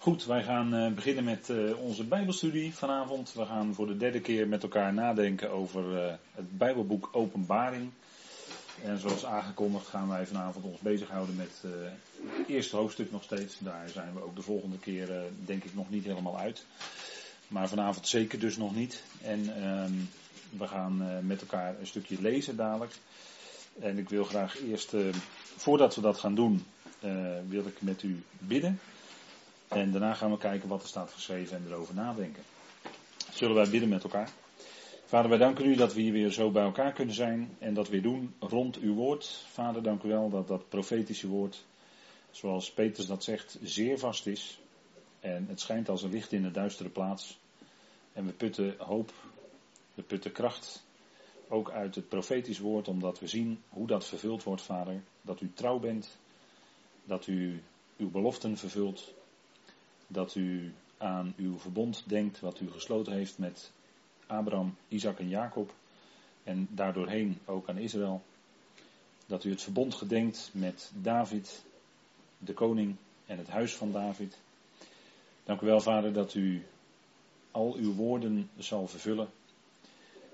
Goed, wij gaan uh, beginnen met uh, onze Bijbelstudie vanavond. We gaan voor de derde keer met elkaar nadenken over uh, het Bijbelboek Openbaring. En zoals aangekondigd gaan wij vanavond ons bezighouden met het eerste hoofdstuk nog steeds. Daar zijn we ook de volgende keer denk ik nog niet helemaal uit. Maar vanavond zeker dus nog niet. En ehm, we gaan met elkaar een stukje lezen dadelijk. En ik wil graag eerst, voordat we dat gaan doen, wil ik met u bidden. En daarna gaan we kijken wat er staat geschreven en erover nadenken. Zullen wij bidden met elkaar? Vader, wij danken u dat we hier weer zo bij elkaar kunnen zijn en dat weer doen rond uw woord. Vader, dank u wel dat dat profetische woord, zoals Petrus dat zegt, zeer vast is. En het schijnt als een licht in de duistere plaats. En we putten hoop, we putten kracht, ook uit het profetisch woord, omdat we zien hoe dat vervuld wordt, Vader. Dat u trouw bent, dat u uw beloften vervult, dat u aan uw verbond denkt wat u gesloten heeft met Abraham, Isaac en Jacob en daardoorheen ook aan Israël. Dat u het verbond gedenkt met David, de koning en het huis van David. Dank u wel, Vader, dat u al uw woorden zal vervullen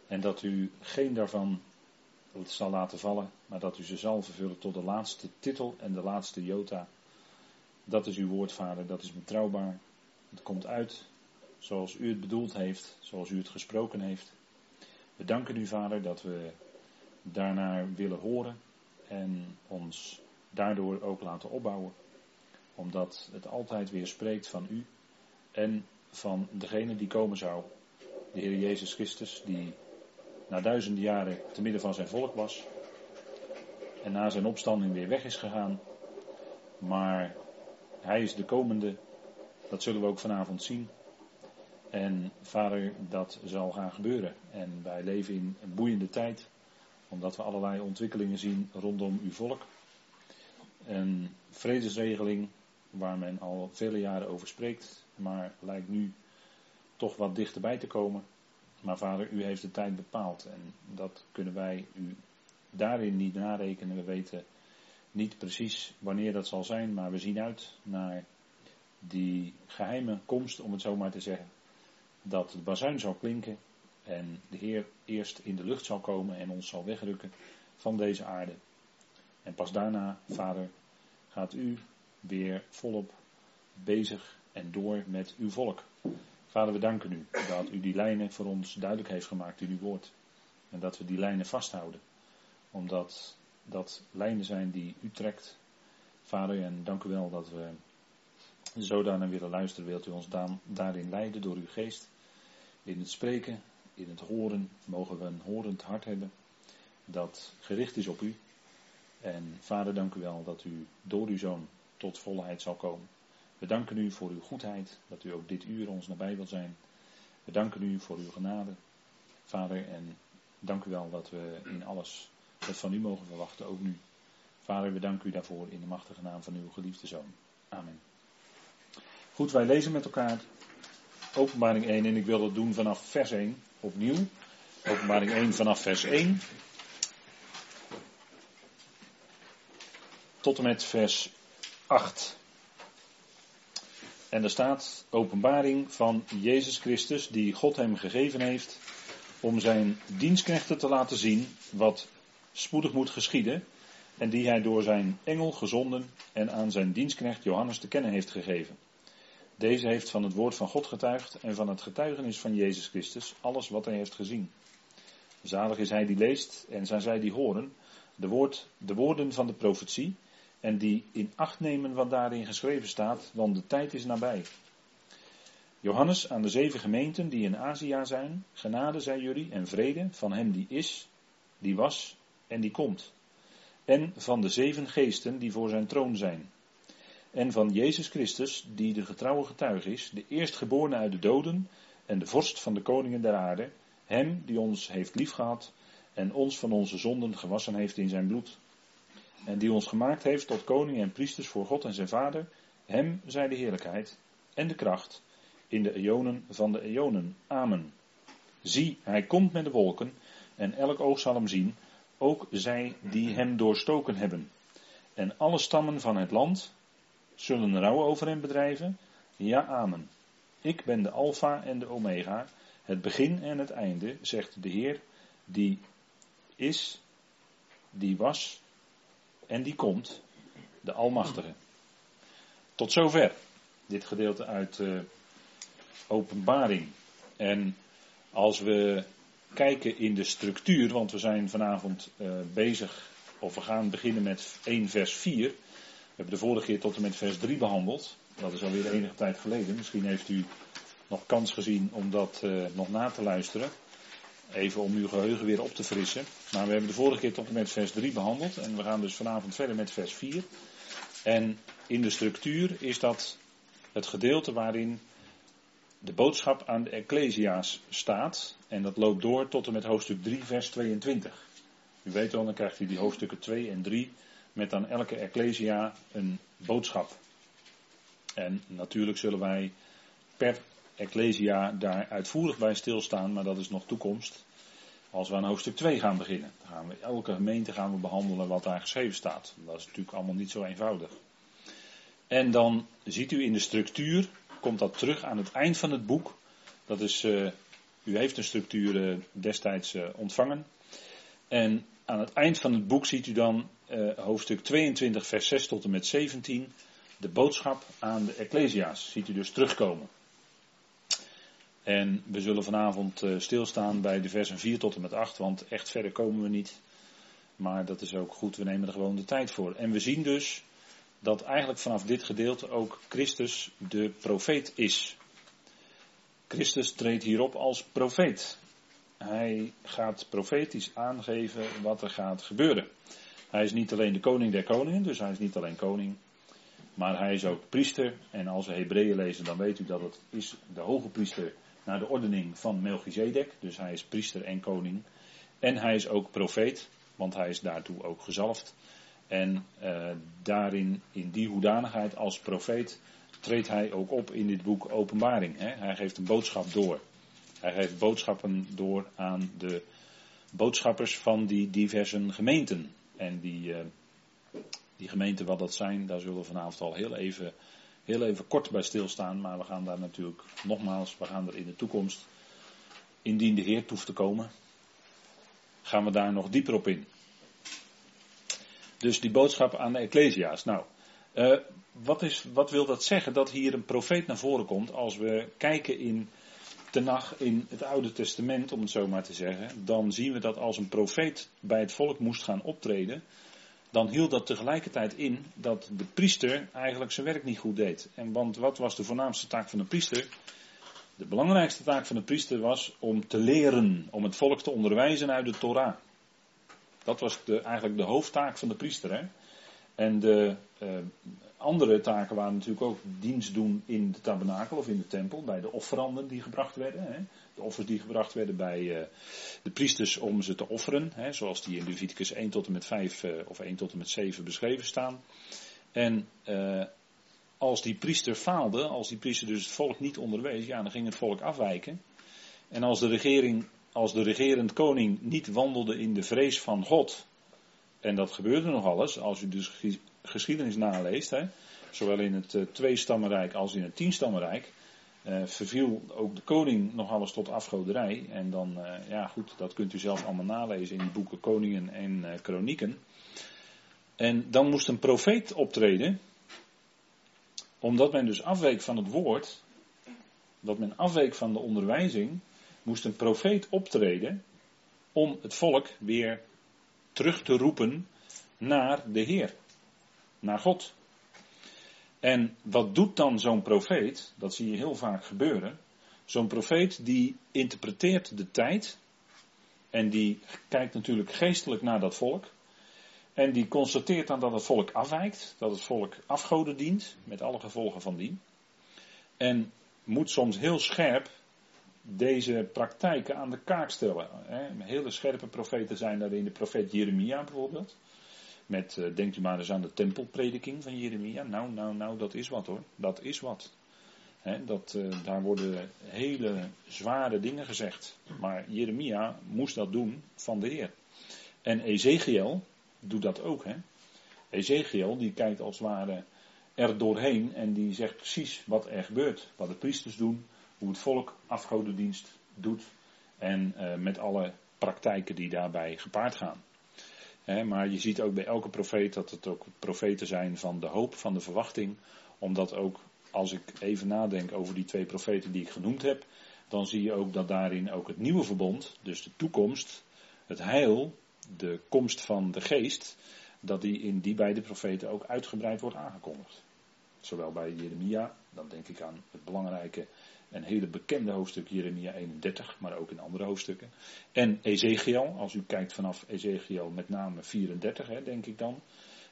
en dat u geen daarvan zal laten vallen, maar dat u ze zal vervullen tot de laatste titel en de laatste jota dat is uw woord, Vader, dat is betrouwbaar. Het komt uit zoals u het bedoeld heeft, zoals u het gesproken heeft. We danken u, Vader, dat we daarnaar willen horen en ons daardoor ook laten opbouwen. Omdat het altijd weer spreekt van u en van degene die komen zou. De Heer Jezus Christus, die na duizenden jaren te midden van zijn volk was. En na zijn opstanding weer weg is gegaan. Maar hij is de komende. Dat zullen we ook vanavond zien. En vader, dat zal gaan gebeuren. En wij leven in een boeiende tijd. Omdat we allerlei ontwikkelingen zien rondom uw volk. Een vredesregeling waar men al vele jaren over spreekt. Maar lijkt nu toch wat dichterbij te komen. Maar vader, u heeft de tijd bepaald. En dat kunnen wij u daarin niet narekenen. We weten niet precies wanneer dat zal zijn, maar we zien uit naar die geheime komst, om het zo maar te zeggen. Dat het bazuin zal klinken en de Heer eerst in de lucht zal komen en ons zal wegrukken van deze aarde. En pas daarna, Vader, gaat u weer volop bezig en door met uw volk. Vader, we danken u dat u die lijnen voor ons duidelijk heeft gemaakt in uw woord. En dat we die lijnen vasthouden. Omdat dat lijnen zijn die u trekt. Vader, en dank u wel dat we zodanig willen luisteren. Wilt u ons daarin leiden door uw geest? In het spreken, in het horen, mogen we een horend hart hebben dat gericht is op u. En vader, dank u wel dat u door uw zoon tot volheid zal komen. We danken u voor uw goedheid, dat u ook dit uur ons nabij wil zijn. We danken u voor uw genade, vader, en dank u wel dat we in alles dat van u mogen verwachten, ook nu. Vader, we danken u daarvoor in de machtige naam van uw geliefde zoon. Amen. Goed, wij lezen met elkaar Openbaring 1 en ik wil dat doen vanaf vers 1 opnieuw. Openbaring 1 vanaf vers 1. Tot en met vers 8. En er staat openbaring van Jezus Christus die God hem gegeven heeft om zijn dienstknechten te laten zien wat spoedig moet geschieden en die hij door zijn engel gezonden en aan zijn dienstknecht Johannes te kennen heeft gegeven. Deze heeft van het woord van God getuigd en van het getuigenis van Jezus Christus alles wat hij heeft gezien. Zalig is hij die leest en zijn zij die horen de, woord, de woorden van de profetie en die in acht nemen wat daarin geschreven staat, want de tijd is nabij. Johannes aan de zeven gemeenten die in Azië zijn, genade zij jullie en vrede van hem die is, die was en die komt. En van de zeven geesten die voor zijn troon zijn. En van Jezus Christus, die de getrouwe getuige is, de eerstgeborene uit de doden en de vorst van de koningen der aarde, hem die ons heeft liefgehad en ons van onze zonden gewassen heeft in zijn bloed. En die ons gemaakt heeft tot koningen en priesters voor God en zijn Vader, hem zij de heerlijkheid en de kracht in de eonen van de eonen. Amen. Zie, hij komt met de wolken en elk oog zal hem zien ook zij die hem doorstoken hebben. En alle stammen van het land zullen rouw over hem bedrijven, Ja, amen. Ik ben de Alpha en de Omega, het begin en het einde, zegt de Heer, die is, die was en die komt, de Almachtige. Tot zover dit gedeelte uit uh, Openbaring. En als we kijken in de structuur, want we zijn vanavond uh, bezig, of we gaan beginnen met 1 vers 4. We hebben de vorige keer tot en met vers 3 behandeld. Dat is alweer enige tijd geleden. Misschien heeft u nog kans gezien om dat uh, nog na te luisteren. Even om uw geheugen weer op te frissen. Maar we hebben de vorige keer tot en met vers 3 behandeld. En we gaan dus vanavond verder met vers 4. En in de structuur is dat het gedeelte waarin de boodschap aan de Ecclesia's staat. En dat loopt door tot en met hoofdstuk 3, vers 22. U weet wel, dan krijgt u die hoofdstukken 2 en 3 met aan elke Ecclesia een boodschap. En natuurlijk zullen wij per Ecclesia daar uitvoerig bij stilstaan, maar dat is nog toekomst. Als we aan hoofdstuk 2 gaan beginnen, dan gaan we elke gemeente gaan we behandelen wat daar geschreven staat. Dat is natuurlijk allemaal niet zo eenvoudig. En dan ziet u in de structuur, komt dat terug aan het eind van het boek. Dat is, uh, u heeft een structuur uh, destijds uh, ontvangen. En aan het eind van het boek ziet u dan hoofdstuk 22, vers 6 tot en met 17. De boodschap aan de Ecclesia's ziet u dus terugkomen. En we zullen vanavond stilstaan bij de versen 4 tot en met 8, want echt verder komen we niet. Maar dat is ook goed, we nemen er gewoon de tijd voor. En we zien dus dat eigenlijk vanaf dit gedeelte ook Christus de profeet is. Christus treedt hierop als profeet. Hij gaat profetisch aangeven wat er gaat gebeuren. Hij is niet alleen de koning der koningen, dus hij is niet alleen koning, maar hij is ook priester. En als we Hebreeën lezen, dan weet u dat het is de hoge priester naar de ordening van Melchizedek. Dus hij is priester en koning. En hij is ook profeet, want hij is daartoe ook gezalfd. En uh, daarin, in die hoedanigheid als profeet, treedt hij ook op in dit boek Openbaring. Hè? Hij geeft een boodschap door. Hij geeft boodschappen door aan de boodschappers van die diverse gemeenten. En die, uh, die gemeenten, wat dat zijn, daar zullen we vanavond al heel even, heel even kort bij stilstaan. Maar we gaan daar natuurlijk, nogmaals, we gaan er in de toekomst, indien de Heer toeft te komen, gaan we daar nog dieper op in. Dus die boodschap aan de Ecclesia's. Nou, uh, wat, is, wat wil dat zeggen? Dat hier een profeet naar voren komt als we kijken in Tenach, in het Oude Testament, om het zo maar te zeggen. Dan zien we dat als een profeet bij het volk moest gaan optreden. Dan hield dat tegelijkertijd in dat de priester eigenlijk zijn werk niet goed deed. En want wat was de voornaamste taak van de priester? De belangrijkste taak van de priester was om te leren, om het volk te onderwijzen uit de Torah. Dat was de, eigenlijk de hoofdtaak van de priester. Hè? En de uh, andere taken waren natuurlijk ook dienst doen in de tabernakel of in de tempel, bij de offeranden die gebracht werden. Hè? De offers die gebracht werden bij uh, de priesters om ze te offeren, hè? zoals die in Leviticus 1 tot en met 5 uh, eh, of 1 tot en met 7 beschreven staan. En als die priester faalde, als die priester dus het volk niet onderwees, ja, dan ging het volk afwijken. En als de regering als de regerend koning niet wandelde in de vrees van God, en dat gebeurde nog alles, als u dus geschiedenis naleest, hè, zowel in het uh, tweestammenrijk als in het tienstammenrijk, uh, verviel ook de koning nog alles tot afgoderij. En dan, uh, ja goed, dat kunt u zelf allemaal nalezen in de boeken Koningen en Kronieken. En dan moest een profeet optreden, omdat men dus afweek van het woord, dat men afweek van de onderwijzing, moest een profeet optreden om het volk weer terug te roepen naar de Heer, naar God. En wat doet dan zo'n profeet? Dat zie je heel vaak gebeuren. Zo'n profeet die interpreteert de tijd en die kijkt natuurlijk geestelijk naar dat volk. En die constateert dan dat het volk afwijkt, dat het volk afgoden dient, met alle gevolgen van dien. En moet soms heel scherp deze praktijken aan de kaak stellen. Hè. Hele scherpe profeten zijn daarin de profeet Jeremia bijvoorbeeld. Met, uh, denkt u maar eens aan de tempelprediking van Jeremia. Nou, nou, nou, dat is wat hoor. Dat is wat. dat, uh, daar worden hele zware dingen gezegd. Maar Jeremia moest dat doen van de Heer. En Ezekiel doet dat ook. Ezekiel die kijkt als het ware er doorheen en die zegt precies wat er gebeurt. Wat de priesters doen, hoe het volk afgodendienst doet en uh, met alle praktijken die daarbij gepaard gaan. maar je ziet ook bij elke profeet dat het ook profeten zijn van de hoop, van de verwachting. Omdat ook, als ik even nadenk over die twee profeten die ik genoemd heb, dan zie je ook dat daarin ook het nieuwe verbond, dus de toekomst, het heil, de komst van de geest, dat die in die beide profeten ook uitgebreid wordt aangekondigd. Zowel bij Jeremia, dan denk ik aan het belangrijke en hele bekende hoofdstuk Jeremia 31, maar ook in andere hoofdstukken. En Ezekiel, als u kijkt vanaf Ezekiel met name 34, hè, denk ik dan,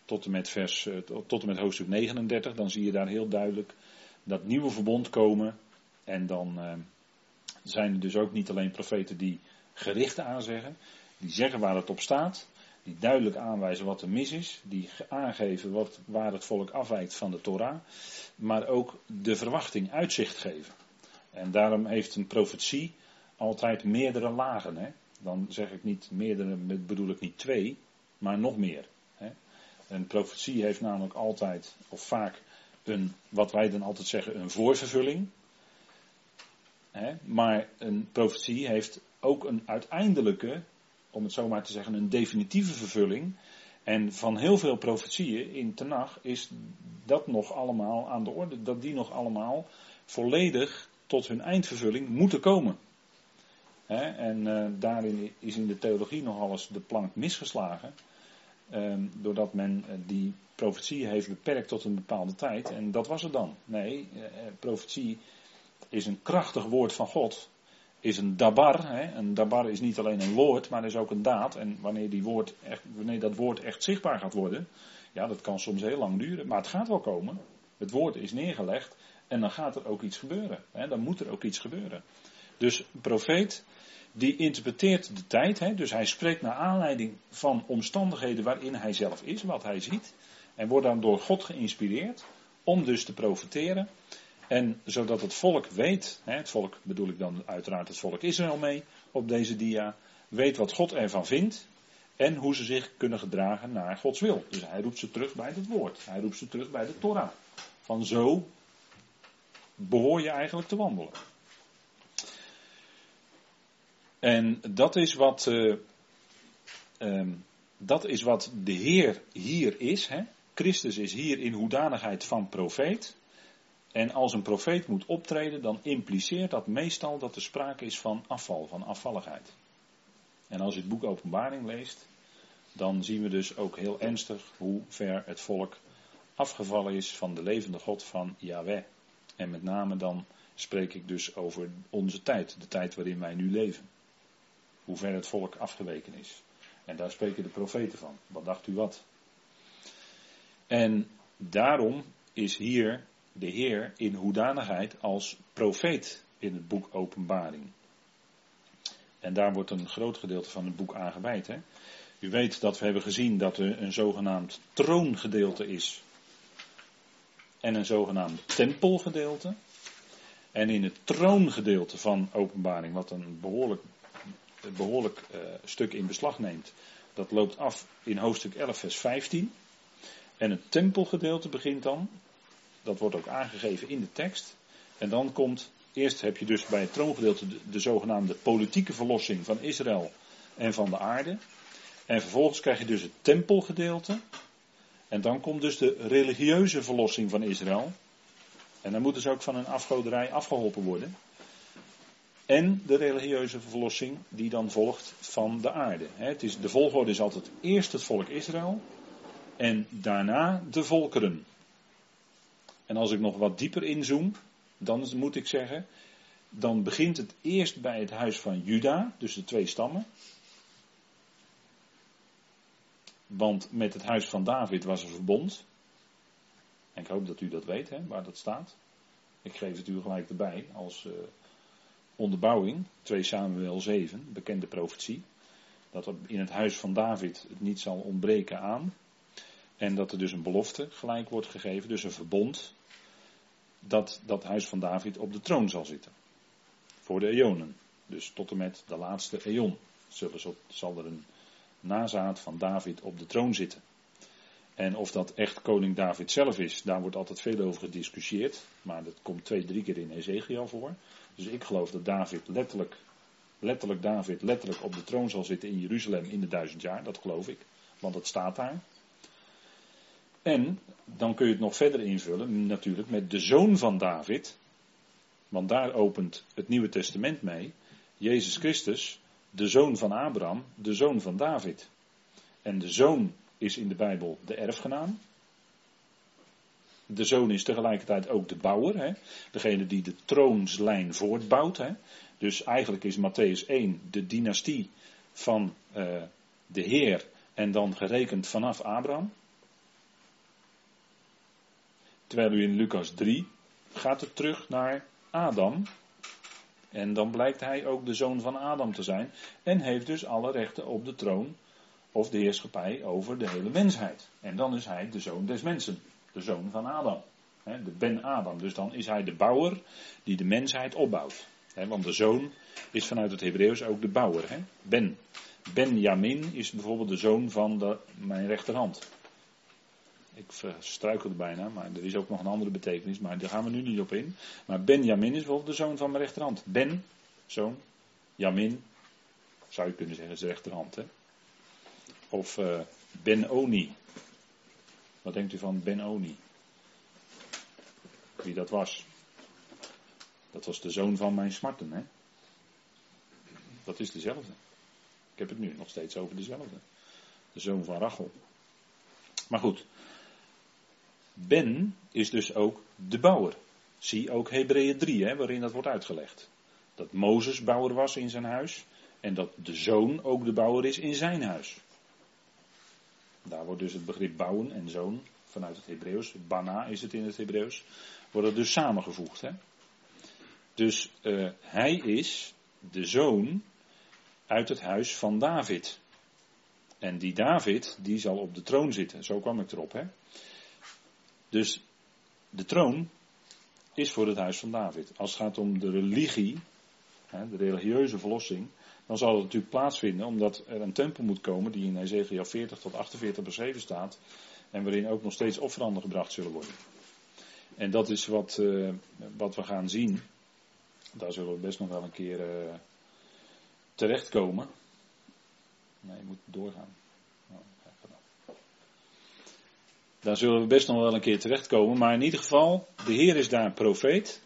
tot en, met vers, eh, tot en met hoofdstuk 39, dan zie je daar heel duidelijk dat nieuwe verbond komen. En dan uh, zijn er dus ook niet alleen profeten die gerichten aanzeggen, die zeggen waar het op staat, die duidelijk aanwijzen wat er mis is, die aangeven wat, waar het volk afwijkt van de Torah, maar ook de verwachting uitzicht geven. En daarom heeft een profetie altijd meerdere lagen. Hè? Dan zeg ik niet meerdere, bedoel ik niet twee, maar nog meer. Hè? Een profetie heeft namelijk altijd, of vaak, een, wat wij dan altijd zeggen, een voorvervulling. Hè? Maar een profetie heeft ook een uiteindelijke, om het zo maar te zeggen, een definitieve vervulling. En van heel veel profetieën in Tenach is dat nog allemaal aan de orde, dat die nog allemaal volledig tot hun eindvervulling moeten komen. en uh, daarin is in de theologie nog alles de plank misgeslagen. Uh, doordat men uh, die profetie heeft beperkt tot een bepaalde tijd. En dat was het dan. Nee, uh, profetie is een krachtig woord van God. Is een dabar. Hè. Een dabar is niet alleen een woord, maar is ook een daad. En wanneer, die woord echt, wanneer dat woord echt zichtbaar gaat worden. Ja, dat kan soms heel lang duren. Maar het gaat wel komen. Het woord is neergelegd. En dan gaat er ook iets gebeuren. Hè? Dan moet er ook iets gebeuren. Dus een profeet die interpreteert de tijd. Hè? Dus hij spreekt naar aanleiding van omstandigheden waarin hij zelf is, wat hij ziet. En wordt dan door God geïnspireerd om dus te profeteren. En zodat het volk weet, hè, het volk bedoel ik dan uiteraard het volk Israël mee op deze dia, weet wat God ervan vindt en hoe ze zich kunnen gedragen naar Gods wil. Dus hij roept ze terug bij het woord, hij roept ze terug bij de Torah. Van zo behoor je eigenlijk te wandelen. En dat is wat, uh, um, dat is wat de Heer hier is. Hè? Christus is hier in hoedanigheid van profeet. En als een profeet moet optreden, dan impliceert dat meestal dat er sprake is van afval, van afvalligheid. En als je het boek Openbaring leest, dan zien we dus ook heel ernstig hoe ver het volk afgevallen is van de levende God van Yahweh. En met name dan spreek ik dus over onze tijd, de tijd waarin wij nu leven. Hoe ver het volk afgeweken is. En daar spreken de profeten van. Wat dacht u wat? En daarom is hier de Heer in hoedanigheid als profeet in het boek Openbaring. En daar wordt een groot gedeelte van het boek aangeweid. U weet dat we hebben gezien dat er een zogenaamd troongedeelte is en een zogenaamd tempelgedeelte. En in het troongedeelte van openbaring, wat een behoorlijk, behoorlijk uh, stuk in beslag neemt, dat loopt af in hoofdstuk 11, vers 15. En het tempelgedeelte begint dan, dat wordt ook aangegeven in de tekst. En dan komt, eerst heb je dus bij het troongedeelte de, de zogenaamde politieke verlossing van Israël en van de aarde. En vervolgens krijg je dus het tempelgedeelte. En dan komt dus de religieuze verlossing van Israël. En dan moeten ze ook van hun afgoderij afgeholpen worden. En de religieuze verlossing die dan volgt van de aarde. Het is, de volgorde is altijd eerst het volk Israël en daarna de volkeren. En als ik nog wat dieper inzoom, dan moet ik zeggen, dan begint het eerst bij het huis van Juda, dus de twee stammen. Want met het huis van David was er verbond. En ik hoop dat u dat weet, hè, waar dat staat. Ik geef het u gelijk erbij als uh, onderbouwing. 2 Samuel 7, bekende profetie. Dat in het huis van David het niet zal ontbreken aan. En dat er dus een belofte gelijk wordt gegeven, dus een verbond. Dat dat huis van David op de troon zal zitten. Voor de eonen. Dus tot en met de laatste eon zullen, zal er een nazaat van David op de troon zitten. En of dat echt koning David zelf is, daar wordt altijd veel over gediscussieerd. Maar dat komt twee, drie keer in Ezekiel voor. Dus ik geloof dat David letterlijk, letterlijk David, letterlijk op de troon zal zitten in Jeruzalem in de duizend jaar. Dat geloof ik. Want het staat daar. En dan kun je het nog verder invullen, natuurlijk met de zoon van David. Want daar opent het Nieuwe Testament mee. Jezus Christus, de zoon van Abraham, de zoon van David. En de zoon is in de Bijbel de erfgenaam. De zoon is tegelijkertijd ook de bouwer, hè? degene die de troonslijn voortbouwt. Hè? Dus eigenlijk is Matthäus 1 de dynastie van uh, de Heer en dan gerekend vanaf Abraham. Terwijl u in Lucas 3 gaat het terug naar Adam. En dan blijkt hij ook de zoon van Adam te zijn. En heeft dus alle rechten op de troon of de heerschappij over de hele mensheid. En dan is hij de zoon des mensen. De zoon van Adam. de Ben Adam. Dus dan is hij de bouwer die de mensheid opbouwt. want de zoon is vanuit het Hebreeuws ook de bouwer. Ben. Benjamin is bijvoorbeeld de zoon van de, mijn rechterhand. Ik struikelde bijna, maar er is ook nog een andere betekenis, maar daar gaan we nu niet op in. Maar Benjamin is bijvoorbeeld de zoon van mijn rechterhand. Ben, zoon. Jamin, zou je kunnen zeggen, is de rechterhand. Hè? Of uh, Ben-Oni. Wat denkt u van Ben-Oni? Wie dat was? Dat was de zoon van mijn smarten, hè? Dat is dezelfde. Ik heb het nu nog steeds over dezelfde. De zoon van Rachel. Maar goed, Ben is dus ook de bouwer. Zie ook Hebreeën 3, hè, waarin dat wordt uitgelegd. Dat Mozes bouwer was in zijn huis en dat de zoon ook de bouwer is in zijn huis. Daar wordt dus het begrip bouwen en zoon vanuit het Hebreeuws, bana is het in het Hebreeuws, worden dus samengevoegd. Hè? Dus uh, hij is de zoon uit het huis van David. En die David, die zal op de troon zitten. Zo kwam ik erop. Hè? Dus de troon is voor het huis van David. Als het gaat om de religie, de religieuze verlossing, dan zal het natuurlijk plaatsvinden omdat er een tempel moet komen die in Ezekiel 40 tot 48 beschreven staat en waarin ook nog steeds offeranden gebracht zullen worden. En dat is wat, uh, wat we gaan zien. Daar zullen we best nog wel een keer uh, terechtkomen. Nee, je moet doorgaan. Daar zullen we best nog wel een keer terechtkomen. Maar in ieder geval, de Heer is daar profeet.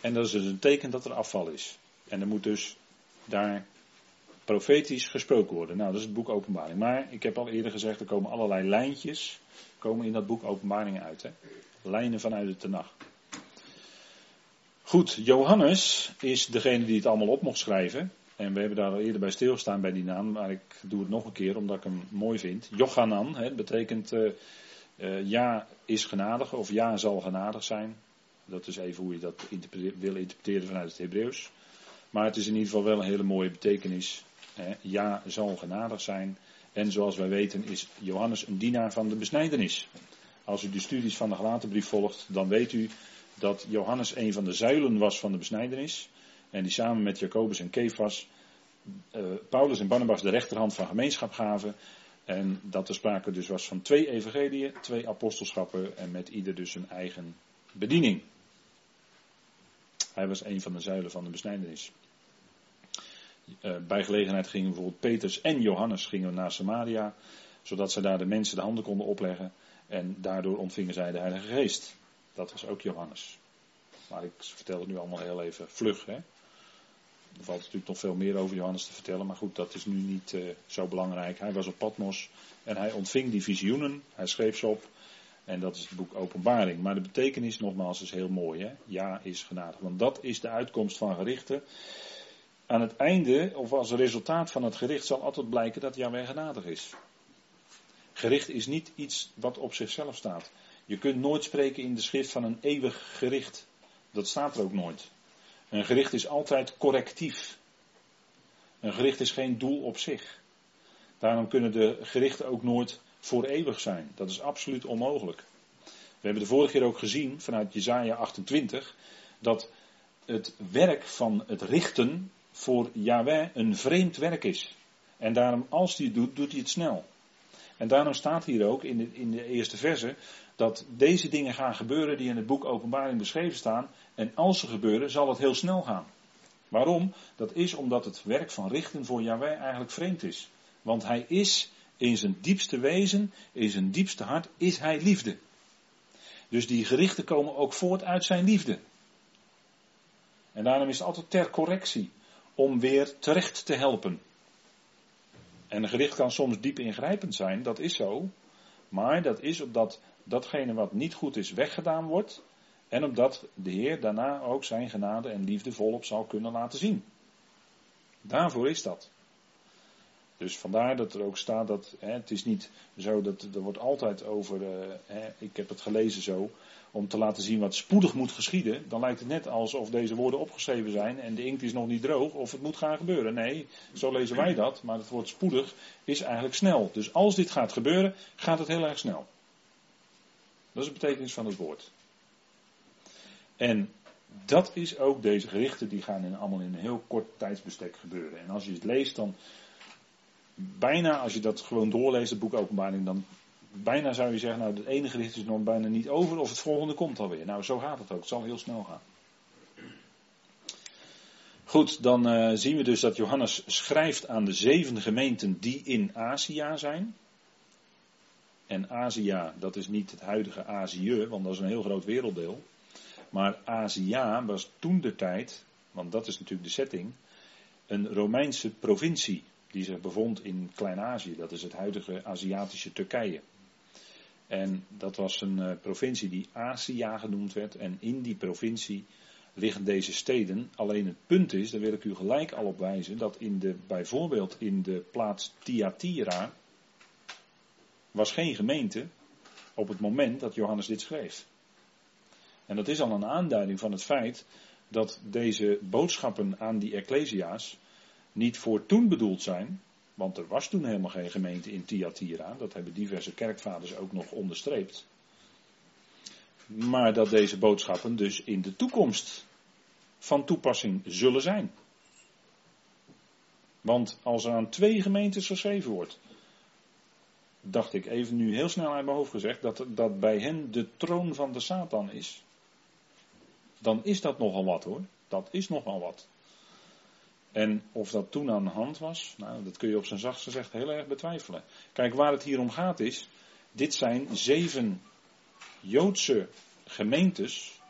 En dat is dus een teken dat er afval is. En er moet dus daar profetisch gesproken worden. Nou, dat is het boek Openbaring. Maar ik heb al eerder gezegd, er komen allerlei lijntjes komen in dat boek Openbaring uit. Hè? Lijnen vanuit de Tenach. Goed, Johannes is degene die het allemaal op mocht schrijven. En we hebben daar al eerder bij stilgestaan bij die naam, maar ik doe het nog een keer omdat ik hem mooi vind. Jochanan, hè, betekent uh, uh, ja is genadig of ja zal genadig zijn. Dat is even hoe je dat wil interpreteren vanuit het Hebreeuws. Maar het is in ieder geval wel een hele mooie betekenis ja zal genadig zijn. En zoals wij weten is Johannes een dienaar van de besnijdenis. Als u de studies van de gelatenbrief volgt, dan weet u dat Johannes een van de zuilen was van de besnijdenis. En die samen met Jacobus en Kefas uh, Paulus en Barnabas de rechterhand van gemeenschap gaven. En dat er sprake dus was van twee evangeliën, twee apostelschappen en met ieder dus een eigen bediening. Hij was een van de zuilen van de besnijdenis. Uh, bij gelegenheid gingen bijvoorbeeld Petrus en Johannes gingen naar Samaria, zodat ze daar de mensen de handen konden opleggen. En daardoor ontvingen zij de Heilige Geest. Dat was ook Johannes. Maar ik vertel het nu allemaal heel even vlug. Hè? Er valt natuurlijk nog veel meer over Johannes te vertellen, maar goed, dat is nu niet uh, zo belangrijk. Hij was op Patmos en hij ontving die visioenen, hij schreef ze op. En dat is het boek Openbaring. Maar de betekenis, nogmaals, is heel mooi. Hè? Ja is genadig. Want dat is de uitkomst van gerichten aan het einde, of als resultaat van het gericht, zal altijd blijken dat Yahweh genadig is. Gericht is niet iets wat op zichzelf staat. Je kunt nooit spreken in de schrift van een eeuwig gericht. Dat staat er ook nooit. Een gericht is altijd correctief. Een gericht is geen doel op zich. Daarom kunnen de gerichten ook nooit voor eeuwig zijn. Dat is absoluut onmogelijk. We hebben de vorige keer ook gezien vanuit Jesaja 28 dat het werk van het richten voor Yahweh een vreemd werk is. En daarom, als hij het doet, doet hij het snel. En daarom staat hier ook in de, in de eerste verse dat deze dingen gaan gebeuren die in het boek Openbaring beschreven staan. En als ze gebeuren, zal het heel snel gaan. Waarom? Dat is omdat het werk van richten voor Yahweh eigenlijk vreemd is. Want hij is in zijn diepste wezen, in zijn diepste hart, is hij liefde. Dus die gerichten komen ook voort uit zijn liefde. En daarom is het altijd ter correctie om weer terecht te helpen. En een gericht kan soms diep ingrijpend zijn, dat is zo. Maar dat is opdat datgene wat niet goed is weggedaan wordt. En opdat de Heer daarna ook zijn genade en liefde volop zal kunnen laten zien. Daarvoor is dat. Dus vandaar dat er ook staat dat hè, het is niet zo dat er wordt altijd over, uh, hè, ik heb het gelezen zo, om te laten zien wat spoedig moet geschieden. Dan lijkt het net alsof deze woorden opgeschreven zijn en de inkt is nog niet droog of het moet gaan gebeuren. Nee, zo lezen wij dat, maar het woord spoedig is eigenlijk snel. Dus als dit gaat gebeuren, gaat het heel erg snel. Dat is de betekenis van het woord. En dat is ook deze gerichten, die gaan in, allemaal in een heel kort tijdsbestek gebeuren. En als je het leest, dan bijna, als je dat gewoon doorleest, het boek Openbaring, dan bijna zou je zeggen, nou het ene gericht is nog bijna niet over of het volgende komt alweer. Nou zo gaat het ook, het zal heel snel gaan. Goed, dan uh, zien we dus dat Johannes schrijft aan de zeven gemeenten die in Azië zijn. En Azië, dat is niet het huidige Azië, want dat is een heel groot werelddeel. Maar Azië was toen de tijd, want dat is natuurlijk de setting, een Romeinse provincie die zich bevond in Klein-Azië. Dat is het huidige Aziatische Turkije. En dat was een uh, provincie die Asia genoemd werd. En in die provincie liggen deze steden. Alleen het punt is, daar wil ik u gelijk al op wijzen, dat in de, bijvoorbeeld in de plaats Thyatira was geen gemeente op het moment dat Johannes dit schreef. En dat is al een aanduiding van het feit dat deze boodschappen aan die Ecclesia's niet voor toen bedoeld zijn, want er was toen helemaal geen gemeente in Thyatira, dat hebben diverse kerkvaders ook nog onderstreept. Maar dat deze boodschappen dus in de toekomst van toepassing zullen zijn. Want als er aan twee gemeentes geschreven wordt, dacht ik even nu heel snel uit mijn hoofd gezegd, dat, dat bij hen de troon van de Satan is. Dan is dat nogal wat hoor. Dat is nogal wat. En of dat toen aan de hand was, nou, dat kun je op zijn zachtst gezegd heel erg betwijfelen. Kijk, waar het hier om gaat is, dit zijn zeven Joodse gemeentes,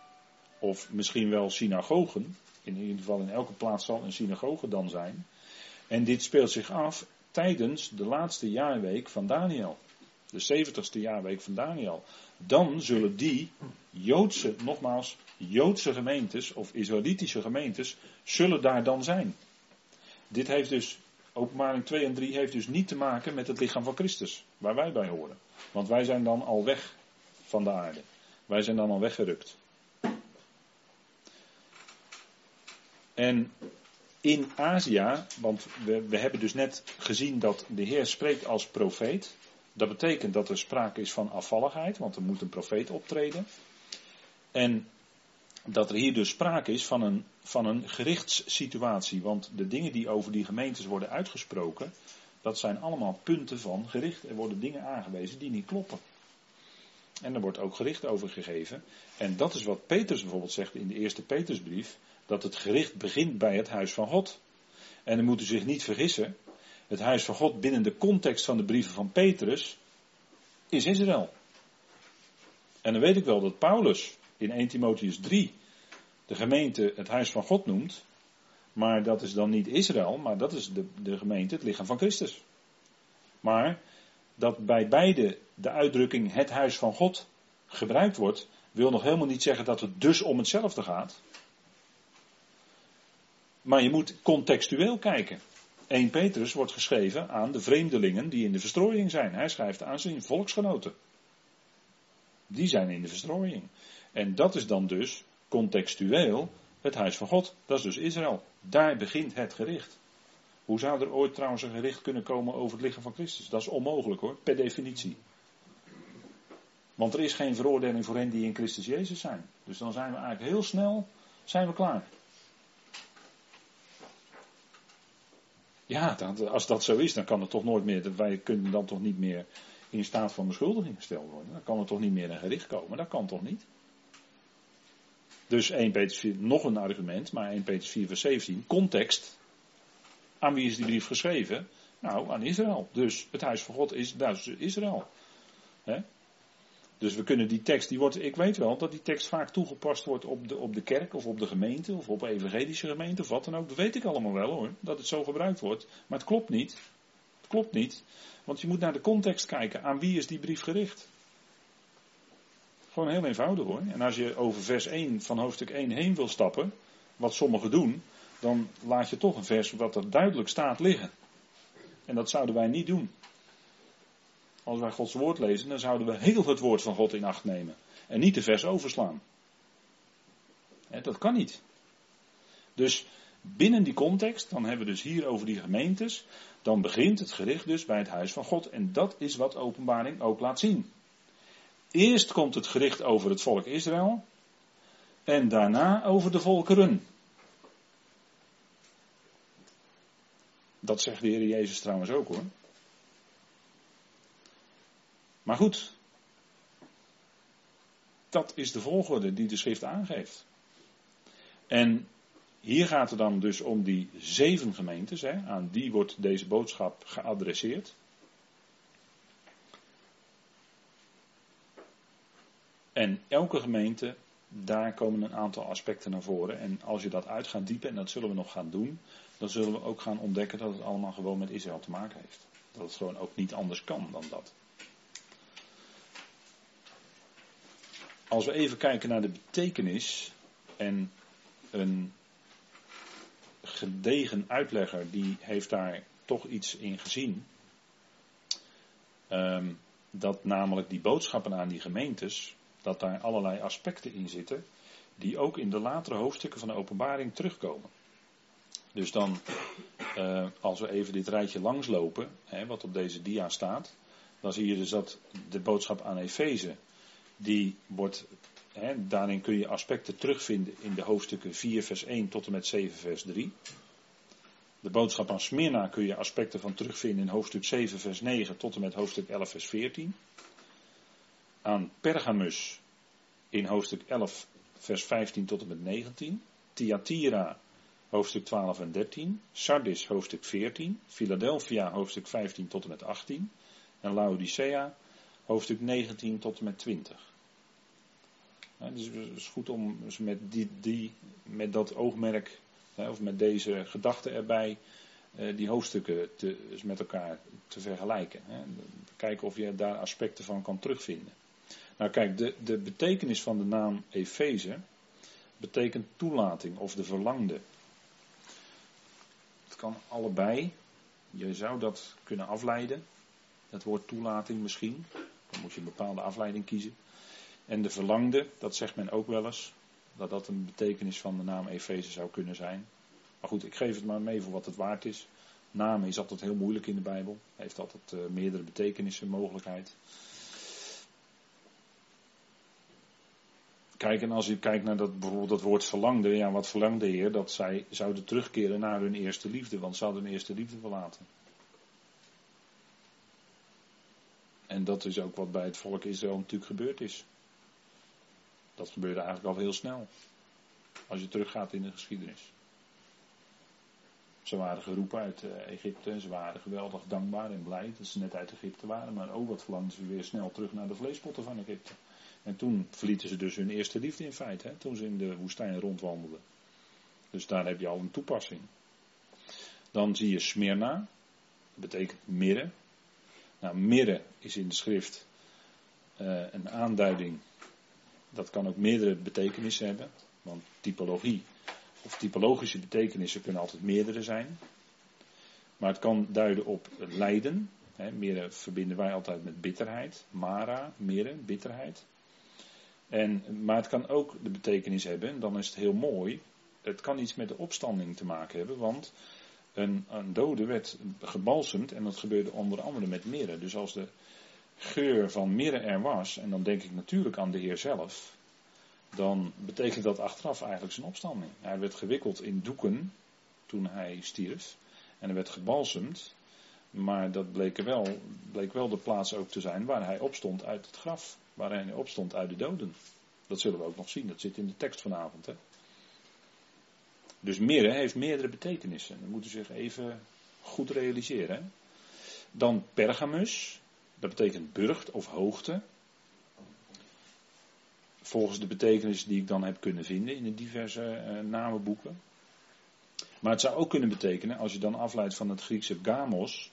of misschien wel synagogen. In ieder geval in elke plaats zal een synagoge dan zijn. En dit speelt zich af tijdens de laatste jaarweek van Daniel. De zeventigste jaarweek van Daniel. Dan zullen die Joodse, nogmaals, Joodse gemeentes of Israëlitische gemeentes, zullen daar dan zijn. Dit heeft dus, openbaring 2 en 3 heeft dus niet te maken met het lichaam van Christus, waar wij bij horen. Want wij zijn dan al weg van de aarde. Wij zijn dan al weggerukt. En in Azië, want we, we hebben dus net gezien dat de Heer spreekt als profeet. Dat betekent dat er sprake is van afvalligheid, want er moet een profeet optreden. En dat er hier dus sprake is van een, van een gerichtssituatie. Want de dingen die over die gemeentes worden uitgesproken, dat zijn allemaal punten van gericht. Er worden dingen aangewezen die niet kloppen. En er wordt ook gericht over gegeven. En dat is wat Petrus bijvoorbeeld zegt in de eerste Petrusbrief. Dat het gericht begint bij het huis van God. En dan moeten zich niet vergissen. Het huis van God binnen de context van de brieven van Petrus is Israël. En dan weet ik wel dat Paulus in 1 Timotheus 3 de gemeente het huis van God noemt. Maar dat is dan niet Israël, maar dat is de, de gemeente, het lichaam van Christus. Maar dat bij beide de uitdrukking het huis van God gebruikt wordt, wil nog helemaal niet zeggen dat het dus om hetzelfde gaat. Maar je moet contextueel kijken. 1 Petrus wordt geschreven aan de vreemdelingen die in de verstrooiing zijn. Hij schrijft aan zijn volksgenoten. Die zijn in de verstrooiing. En dat is dan dus contextueel het huis van God. Dat is dus Israël. Daar begint het gericht. Hoe zou er ooit trouwens een gericht kunnen komen over het lichaam van Christus? Dat is onmogelijk hoor, per definitie. Want er is geen veroordeling voor hen die in Christus Jezus zijn. Dus dan zijn we eigenlijk heel snel zijn we klaar. Ja, als dat zo is, dan kan het toch nooit meer. Wij kunnen dan toch niet meer in staat van beschuldiging gesteld worden. Dan kan er toch niet meer een gericht komen. Dat kan toch niet? Dus 1 Petrus 4, nog een argument, maar 1 Petrus 4 vers 17, context. Aan wie is die brief geschreven? Nou, aan Israël. Dus het huis van God is Israël. Dus we kunnen die tekst, die wordt, ik weet wel dat die tekst vaak toegepast wordt op de, op de kerk of op de gemeente of op evangelische gemeente of wat dan ook. Dat weet ik allemaal wel hoor, dat het zo gebruikt wordt. Maar het klopt niet. Het klopt niet. Want je moet naar de context kijken. Aan wie is die brief gericht? Gewoon heel eenvoudig hoor. En als je over vers 1 van hoofdstuk 1 heen wil stappen, wat sommigen doen, dan laat je toch een vers wat er duidelijk staat liggen. En dat zouden wij niet doen. Als wij Gods woord lezen, dan zouden we heel het woord van God in acht nemen. En niet de vers overslaan. dat kan niet. Dus binnen die context, dan hebben we dus hier over die gemeentes, dan begint het gericht dus bij het huis van God. En dat is wat openbaring ook laat zien. Eerst komt het gericht over het volk Israël en daarna over de volkeren. Dat zegt de Heer Jezus trouwens ook hoor. Maar goed, dat is de volgorde die de schrift aangeeft. En hier gaat het dan dus om die zeven gemeentes, hè, aan die wordt deze boodschap geadresseerd. En elke gemeente, daar komen een aantal aspecten naar voren. En als je dat uit gaat diepen, en dat zullen we nog gaan doen, dan zullen we ook gaan ontdekken dat het allemaal gewoon met Israël te maken heeft. Dat het gewoon ook niet anders kan dan dat. Als we even kijken naar de betekenis en een gedegen uitlegger die heeft daar toch iets in gezien. Um, dat namelijk die boodschappen aan die gemeentes, dat daar allerlei aspecten in zitten, die ook in de latere hoofdstukken van de openbaring terugkomen. Dus dan, uh, als we even dit rijtje langslopen, hè, wat op deze dia staat, dan zie je dus dat de boodschap aan Efeze, die wordt, hè, daarin kun je aspecten terugvinden in de hoofdstukken 4 vers 1 tot en met 7 vers 3. De boodschap aan Smyrna kun je aspecten van terugvinden in hoofdstuk 7 vers 9 tot en met hoofdstuk 11 vers 14 aan Pergamus in hoofdstuk 11, vers 15 tot en met 19. Thyatira, hoofdstuk 12 en 13. Sardis, hoofdstuk 14. Philadelphia, hoofdstuk 15 tot en met 18. En Laodicea, hoofdstuk 19 tot en met 20. dus het is goed om met, die, die, met dat oogmerk, of met deze gedachte erbij, eh, die hoofdstukken te, met elkaar te vergelijken. Kijken of je daar aspecten van kan terugvinden. Nou kijk, de, de betekenis van de naam Efeze betekent toelating of de verlangde. Het kan allebei. Je zou dat kunnen afleiden. Het woord toelating misschien. Dan moet je een bepaalde afleiding kiezen. En de verlangde, dat zegt men ook wel eens. Dat dat een betekenis van de naam Efeze zou kunnen zijn. Maar goed, ik geef het maar mee voor wat het waard is. Namen is altijd heel moeilijk in de Bijbel. Heeft altijd uh, meerdere betekenissen, mogelijkheid. Kijk, en als u kijkt naar dat, bijvoorbeeld dat woord verlangde, ja, wat verlangde Heer? Dat zij zouden terugkeren naar hun eerste liefde, want ze hadden hun eerste liefde verlaten. En dat is ook wat bij het volk Israël natuurlijk gebeurd is. Dat gebeurde eigenlijk al heel snel. Als je teruggaat in de geschiedenis. Ze waren geroepen uit uh, Egypte en ze waren geweldig dankbaar en blij dat ze net uit Egypte waren. Maar ook wat verlangden ze weer snel terug naar de vleespotten van Egypte. En toen verlieten ze dus hun eerste liefde in feite, hè, toen ze in de woestijn rondwandelden. Dus daar heb je al een toepassing. Dan zie je Smyrna, dat betekent mirre. Nou, mirre is in de schrift uh, een aanduiding, dat kan ook meerdere betekenissen hebben, want typologie of typologische betekenissen kunnen altijd meerdere zijn. Maar het kan duiden op lijden. Hè, verbinden wij altijd met bitterheid. Mara, mirre, bitterheid. En, maar het kan ook de betekenis hebben, en dan is het heel mooi, het kan iets met de opstanding te maken hebben, want een, een dode werd gebalsemd en dat gebeurde onder andere met mirre. Dus als de geur van mirre er was, en dan denk ik natuurlijk aan de Heer zelf, dan betekent dat achteraf eigenlijk zijn opstanding. Hij werd gewikkeld in doeken toen hij stierf en hij werd gebalsemd, maar dat bleken wel bleek wel de plaats ook te zijn waar hij opstond uit het graf. Waar hij opstond uit de doden. Dat zullen we ook nog zien. Dat zit in de tekst vanavond. Hè? Dus mirre heeft meerdere betekenissen. Dat moeten we zich even goed realiseren. Hè? Dan Pergamus. Dat betekent burcht of hoogte. Volgens de betekenis die ik dan heb kunnen vinden in de diverse uh, namenboeken. Maar het zou ook kunnen betekenen, als je dan afleidt van het Griekse gamos,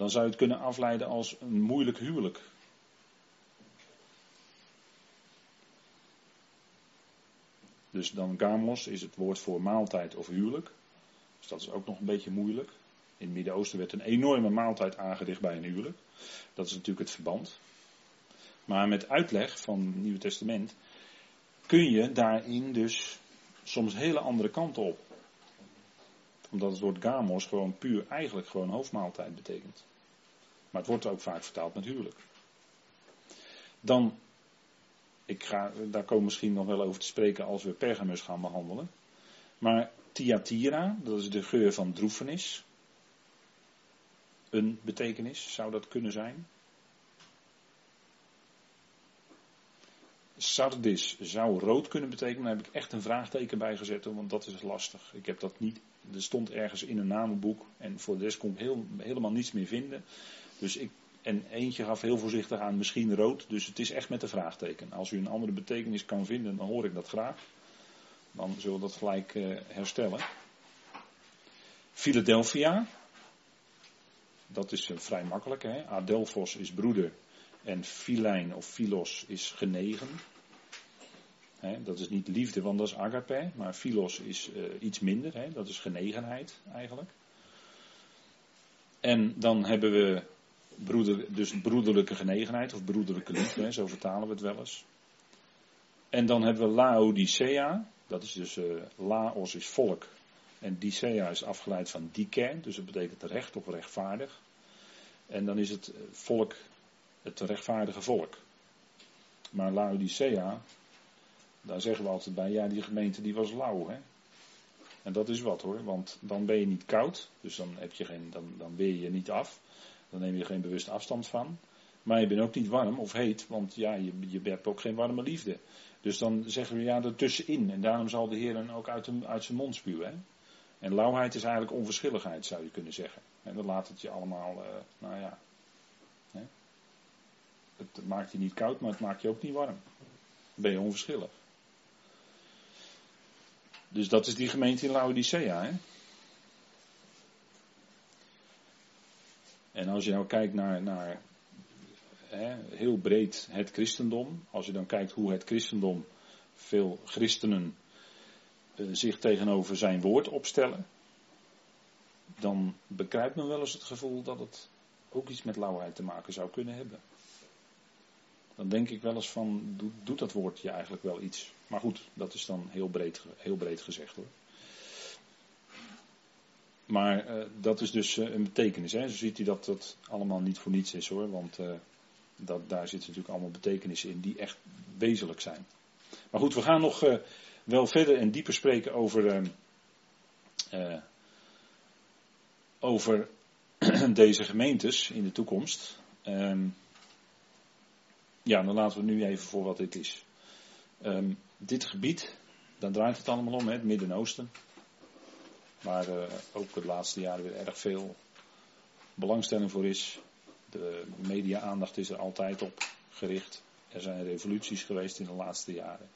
dan zou je het kunnen afleiden als een moeilijk huwelijk. Dus dan gamos is het woord voor maaltijd of huwelijk. Dus dat is ook nog een beetje moeilijk. In het Midden-Oosten werd een enorme maaltijd aangericht bij een huwelijk. Dat is natuurlijk het verband. Maar met uitleg van het Nieuwe Testament kun je daarin dus soms hele andere kanten op. Omdat het woord gamos gewoon puur eigenlijk gewoon hoofdmaaltijd betekent. Maar het wordt ook vaak vertaald met huwelijk. Dan, ik ga, daar komen misschien nog wel over te spreken als we Pergamus gaan behandelen. Maar Thyatira, dat is de geur van droefenis. Een betekenis zou dat kunnen zijn. Sardis zou rood kunnen betekenen. Daar heb ik echt een vraagteken bij gezet, want dat is lastig. Ik heb dat niet. Er stond ergens in een namenboek en voor de rest kon ik helemaal niets meer vinden. Dus ik, en eentje gaf heel voorzichtig aan misschien rood. Dus het is echt met een vraagteken. Als u een andere betekenis kan vinden, dan hoor ik dat graag. Dan zullen we dat gelijk uh, herstellen. Philadelphia. Dat is uh, vrij makkelijk. Hè? Adelphos is broeder. En filijn of philos is genegen. dat is niet liefde, want dat is agape. Maar philos is uh, iets minder. Dat is genegenheid eigenlijk. En dan hebben we broeder, dus broederlijke genegenheid of broederlijke liefde. Zo vertalen we het wel eens. En dan hebben we Laodicea. Dat is dus uh, Laos is volk. En Dicea is afgeleid van dike. Dus dat betekent recht of rechtvaardig. En dan is het volk het rechtvaardige volk. Maar Laodicea, daar zeggen we altijd bij, ja die gemeente die was lauw. Hè? En dat is wat hoor, want dan ben je niet koud, dus dan, heb je geen, dan, dan weer je niet af. Dan neem je geen bewuste afstand van. Maar je bent ook niet warm of heet, want ja, je, je ook geen warme liefde. Dus dan zeggen we ja, ertussenin. En daarom zal de Heer dan ook uit, uit zijn mond spuwen. Hè? En lauwheid is eigenlijk onverschilligheid, zou je kunnen zeggen. En dan laat het je allemaal, uh, nou ja, het maakt je niet koud, maar het maakt je ook niet warm. Dan ben je onverschillig. Dus dat is die gemeente in Laodicea. Hè? Als je nou kijkt naar, naar hè, heel breed het christendom, als je dan kijkt hoe het christendom veel christenen eh, zich tegenover zijn woord opstellen, dan bekrijpt men wel eens het gevoel dat het ook iets met lauwheid te maken zou kunnen hebben dan denk ik wel eens van, doet, dat woordje eigenlijk wel iets? Maar goed, dat is dan heel breed, heel breed gezegd hoor. Maar uh, dat is dus uh, een betekenis. Hè. Zo ziet hij dat dat allemaal niet voor niets is hoor. Want uh, dat, daar zitten natuurlijk allemaal betekenissen in die echt wezenlijk zijn. Maar goed, we gaan nog wel verder en dieper spreken over, over deze gemeentes in de toekomst. Ehm, ja, dan laten we nu even voor wat dit is. Um, dit gebied, daar draait het allemaal om, hè, het Midden-Oosten. Waar uh, ook de laatste jaren weer erg veel belangstelling voor is. De media-aandacht is er altijd op gericht. Er zijn revoluties geweest in de laatste jaren.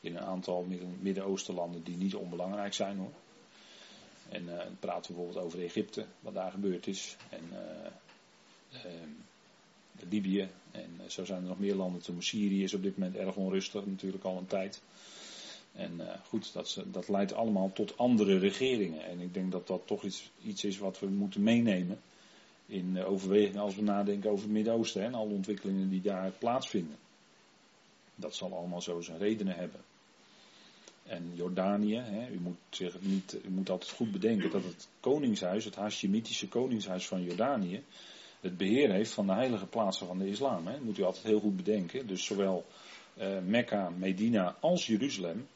In een aantal Midden-Oostenlanden die niet onbelangrijk zijn hoor. En uh, praten we bijvoorbeeld over Egypte, wat daar gebeurd is. En uh, Libië. En eh, zo zijn er nog meer landen. Toen Syrië is op dit moment erg onrustig, natuurlijk al een tijd. En uh, goed, dat, dat leidt allemaal tot andere regeringen. En ik denk dat dat toch iets, iets is wat we moeten meenemen in overweging als we nadenken over het Midden-Oosten en alle ontwikkelingen die daar plaatsvinden. Dat zal allemaal zo zijn redenen hebben. En Jordanië, hè, u, moet zich niet, u moet altijd goed bedenken dat het koningshuis, het Hashemitische koningshuis van Jordanië, het beheer heeft van de heilige plaatsen van de islam. Hè. Dat moet u altijd heel goed bedenken. Dus zowel uh, Mekka, Medina als Jeruzalem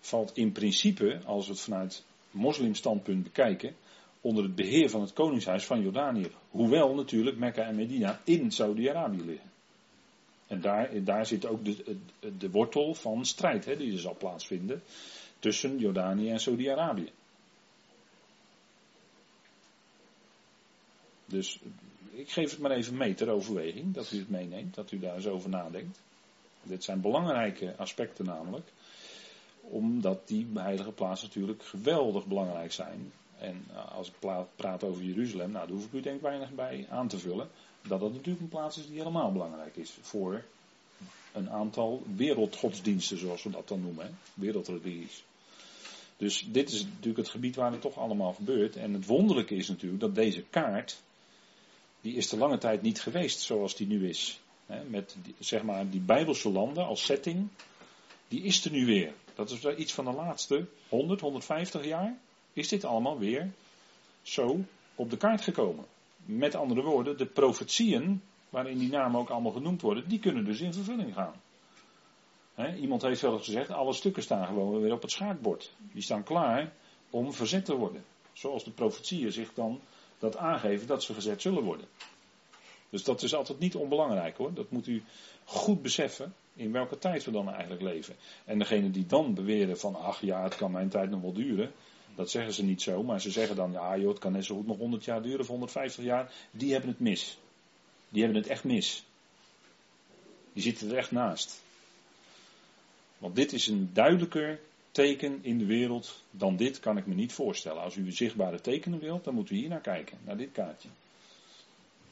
valt in principe, als we het vanuit moslimstandpunt bekijken, onder het beheer van het koningshuis van Jordanië. Hoewel natuurlijk Mekka en Medina in Saudi-Arabië liggen. En daar, daar zit ook de, de wortel van strijd hè, die er zal plaatsvinden tussen Jordanië en Saudi-Arabië. Dus ik geef het maar even mee ter overweging, dat u het meeneemt, dat u daar eens over nadenkt. Dit zijn belangrijke aspecten namelijk, omdat die heilige plaatsen natuurlijk geweldig belangrijk zijn. En eh, als ik praat over Jeruzalem, nou, daar hoef ik u denk ik weinig bij aan te vullen. Dat dat natuurlijk een plaats is die helemaal belangrijk is voor een aantal wereldgodsdiensten, zoals we dat dan noemen, hè? wereldreligies. Dus dit is natuurlijk het gebied waar het toch allemaal gebeurt. En het wonderlijke is natuurlijk dat deze kaart, die is te lange tijd niet geweest zoals die nu is. met die, zeg maar die Bijbelse landen als setting, die is er nu weer. Dat is iets van de laatste 100, 150 jaar. Is dit allemaal weer zo op de kaart gekomen. Met andere woorden, de profetieën, waarin die namen ook allemaal genoemd worden, die kunnen dus in vervulling gaan. iemand heeft wel gezegd, alle stukken staan gewoon weer op het schaakbord. Die staan klaar om verzet te worden. Zoals de profetieën zich dan dat aangeven dat ze gezet zullen worden. Dus dat is altijd niet onbelangrijk hoor. Dat moet u goed beseffen in welke tijd we dan eigenlijk leven. En degene die dan beweren van ach ja, het kan mijn tijd nog wel duren. Dat zeggen ze niet zo, maar ze zeggen dan ja joh, het kan net zo goed nog 100 jaar duren of 150 jaar. Die hebben het mis. Die hebben het echt mis. Die zitten er echt naast. Want dit is een duidelijker teken in de wereld dan dit kan ik me niet voorstellen. Als u zichtbare tekenen wilt, dan moet u hier naar kijken, naar dit kaartje.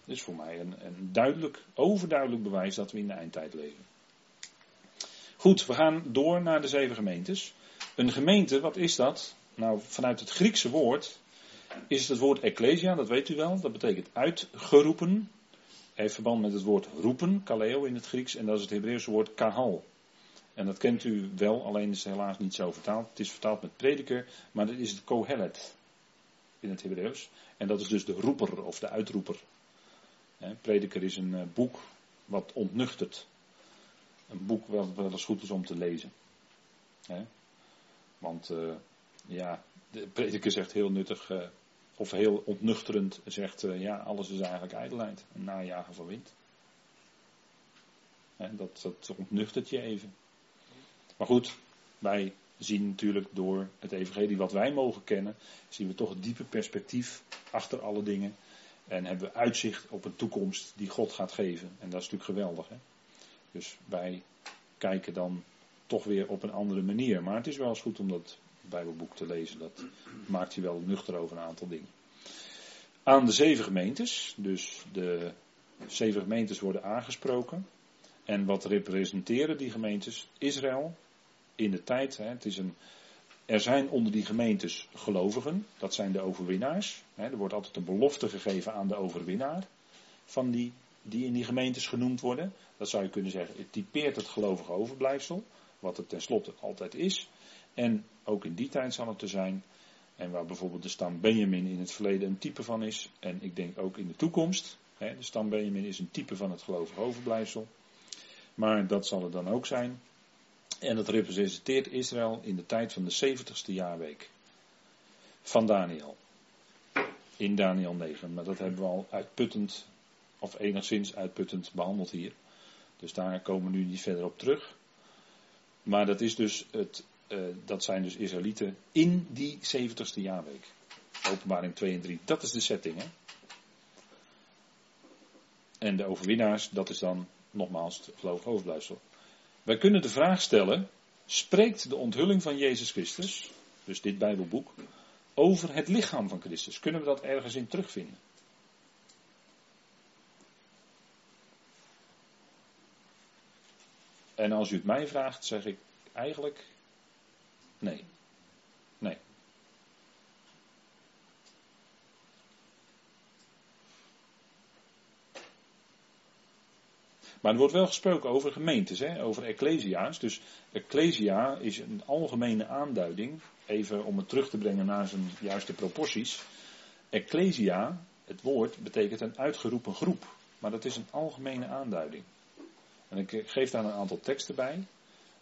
Dit is voor mij een, een duidelijk, overduidelijk bewijs dat we in de eindtijd leven. Goed, we gaan door naar de zeven gemeentes. Een gemeente, wat is dat? Nou, vanuit het Griekse woord is het woord ecclesia, dat weet u wel. Dat betekent uitgeroepen. Heeft verband met het woord roepen, kaleo in het Grieks. En dat is het Hebreeuwse woord kahal. En dat kent u wel, alleen is het helaas niet zo vertaald. Het is vertaald met prediker, maar dat is het kohelet in het Hebreeuws. En dat is dus de roeper of de uitroeper. Prediker is een eh, boek wat ontnuchtert. Een boek wat wel eens goed is om te lezen. Want uh, ja, de prediker zegt heel nuttig, uh, of heel ontnuchterend, zegt ja, alles is eigenlijk ijdelheid. Een najagen van wind. dat, dat ontnuchtert je even. Maar goed, wij zien natuurlijk door het evangelie wat wij mogen kennen, zien we toch het diepe perspectief achter alle dingen. En hebben we uitzicht op een toekomst die God gaat geven. En dat is natuurlijk geweldig. Hè? Dus wij kijken dan toch weer op een andere manier. Maar het is wel eens goed om dat Bijbelboek te lezen. Dat maakt je wel nuchter over een aantal dingen. Aan de zeven gemeentes. Dus de zeven gemeentes worden aangesproken. En wat representeren die gemeentes? Israël, in de tijd. Hè, het is een, er zijn onder die gemeentes gelovigen, dat zijn de overwinnaars. Hè, er wordt altijd een belofte gegeven aan de overwinnaar van die, die in die gemeentes genoemd worden. Dat zou je kunnen zeggen, het typeert het gelovige overblijfsel, wat het tenslotte altijd is. En ook in die tijd zal het te zijn. En waar bijvoorbeeld de stam Benjamin in het verleden een type van is. En ik denk ook in de toekomst. Hè, de stam Benjamin is een type van het gelovige overblijfsel. Maar dat zal het dan ook zijn. En dat representeert Israël in de tijd van de 70ste jaarweek van Daniel. In Daniel 9. Maar dat hebben we al uitputtend, of enigszins uitputtend behandeld hier. Dus daar komen we nu niet verder op terug. Maar dat, is dus het, uh, dat zijn dus Israëlieten in die 70ste jaarweek. Openbaring 2 en 3. Dat is de setting. Hè? En de overwinnaars, dat is dan nogmaals het overblijfsel. Wij kunnen de vraag stellen, spreekt de onthulling van Jezus Christus, dus dit Bijbelboek, over het lichaam van Christus? Kunnen we dat ergens in terugvinden? En als u het mij vraagt, zeg ik eigenlijk nee. Nee. Maar er wordt wel gesproken over gemeentes, hè, over ecclesia's. Dus ecclesia is een algemene aanduiding, even om het terug te brengen naar zijn juiste proporties. Ecclesia, het woord, betekent een uitgeroepen groep. Maar dat is een algemene aanduiding. En ik geef daar een aantal teksten bij.